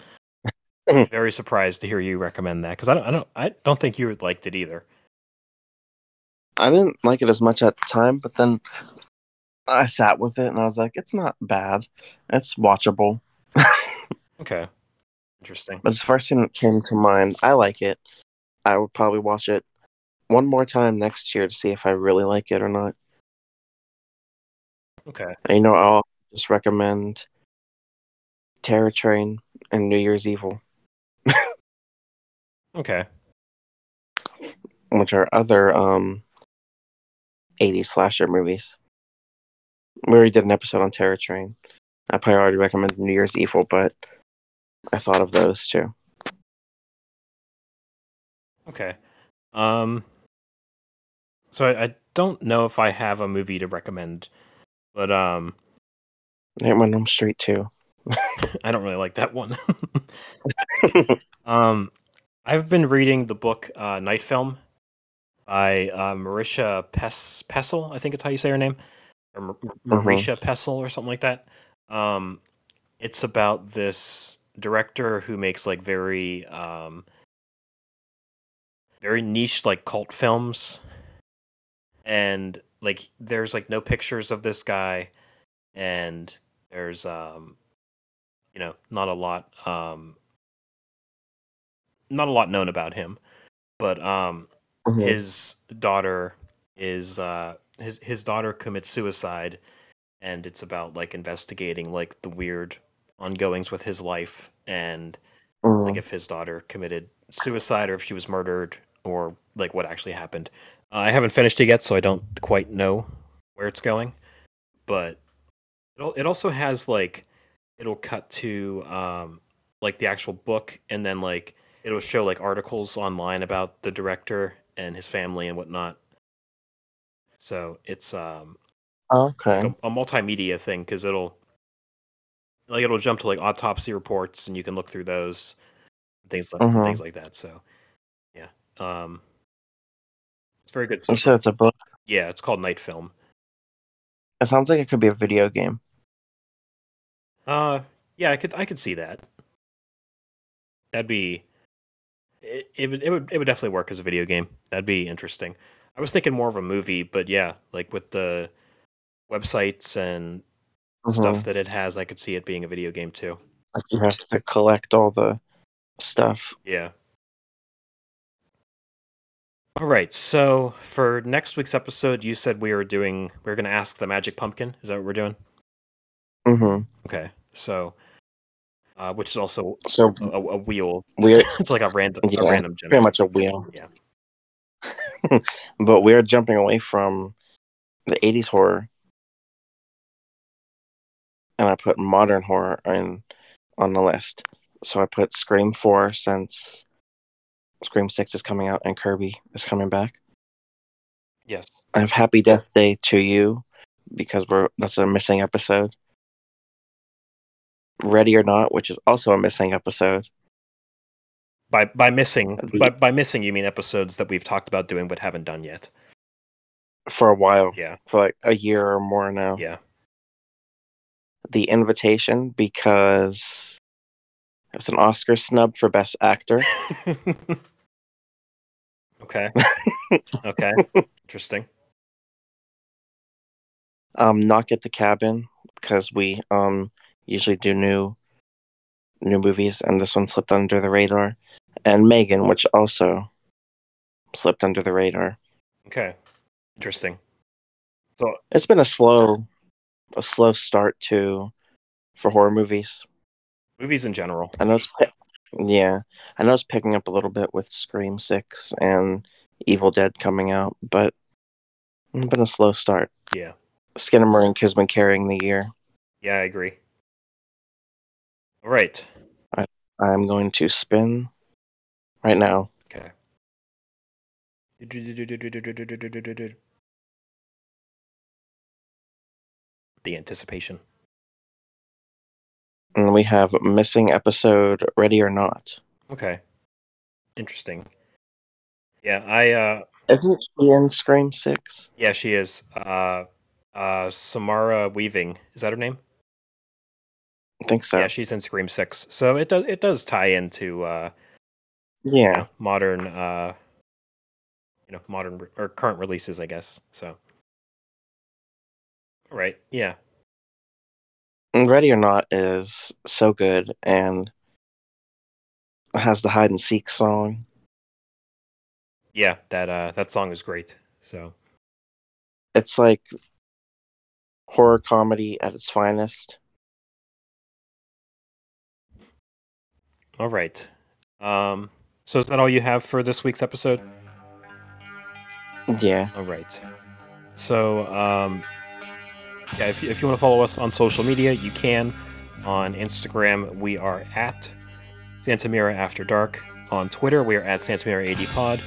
very surprised to hear you recommend that because I don't, I don't, I don't think you liked it either. I didn't like it as much at the time, but then I sat with it and I was like, it's not bad. It's watchable. Okay. Interesting. But the first thing that came to mind. I like it. I would probably watch it one more time next year to see if I really like it or not. Okay. And, you know, I'll just recommend Terror Train, and New Year's Evil, Okay. which are other um 80s slasher movies. We already did an episode on Terror Train. I probably already recommended New Year's Evil, but I thought of those Two. Okay. Um. So I, I don't know if I have a movie to recommend, but um, Nightmare on Elm Street too. I don't really like that one. um, I've been reading the book uh, Night Film by uh, Marisha Pes- Pessl. I think it's how you say her name, or Mar- Marisha Pessl or something like that. Um, it's about this director who makes like very um, very niche like cult films, and like there's like no pictures of this guy, and there's um, you know not a lot um, not a lot known about him, but um, Mhm. his daughter is uh his his daughter commits suicide and it's about like investigating like the weird ongoings with his life and Mhm. like if his daughter committed suicide or if she was murdered or like what actually happened. Uh, I haven't finished it yet, so I don't quite know where it's going. But it it also has like it'll cut to um like the actual book and then like it'll show like articles online about the director and his family and whatnot. So it's um okay. like a, a multimedia thing because it'll like it'll jump to like autopsy reports and you can look through those things like Mhm. things like that so yeah um it's very good You said it's a book. yeah it's called night film It sounds like it could be a video game. Uh yeah i could i could see that that'd be it, it would it would it would definitely work as a video game that'd be interesting i was thinking more of a movie but yeah like with the websites and Mhm. stuff that it has i could see it being a video game too Like you have to collect all the stuff. Yeah. All right. So for next week's episode, you said we were doing we are going to ask the magic pumpkin. Is that what we're doing? Hmm Okay. So, uh, which is also So a, a wheel. we're it's like a random Yeah, a random pretty generator. much a wheel. Yeah. but we're jumping away from the 80s horror. And I put modern horror in on the list. So I put Scream 4 since Scream 6 is coming out and Kirby is coming back. Yes. I have Happy Death Day 2U because we're that's a missing episode. Ready or Not, which is also a missing episode. By by missing by by missing you mean episodes that we've talked about doing but haven't done yet. For a while. Yeah. For like a year or more now. Yeah. The Invitation because it's an Oscar snub for Best Actor. okay. Okay. Interesting. Um, Knock at the Cabin because we um usually do new new movies and this one slipped under the radar. And Megan, which also slipped under the radar. Okay. Interesting. So It's been a slow a slow start to for horror movies. movies in general. I know it's yeah, I know it's picking up a little bit with Scream Six and Evil Dead coming out, but it's been a slow start. Yeah. Skinamarink has been carrying the year. Yeah, I agree. All right. I'm going to spin right now. Okay. The anticipation. And we have missing episode Ready or Not. Okay. Interesting. Yeah, I uh Isn't she in Scream Six? yeah, she is. Uh uh Samara Weaving. Is that her name? I think so. Yeah, she's in Scream 6. So it does it does tie into uh you Yeah. know, modern uh you know, modern re- or current releases, I guess. So Right. Yeah. Ready or Not is so good and has the hide and seek song. Yeah, that uh that song is great. So It's like horror comedy at its finest. All right. Um, so is that all you have for this week's episode? Yeah. All right. So, um, yeah, if, if you want to follow us on social media, you can. On Instagram, we are at Santamira After Dark. On Twitter, we are at Santamira AD Pod.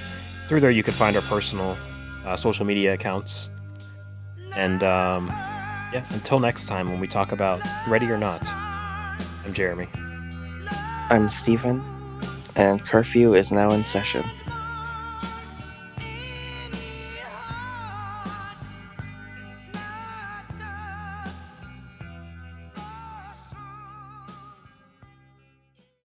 Through there, you can find our personal uh, social media accounts. And um, yeah, until next time when we talk about Ready or Not, I'm Jeremy. I'm Stephen, and curfew is now in session.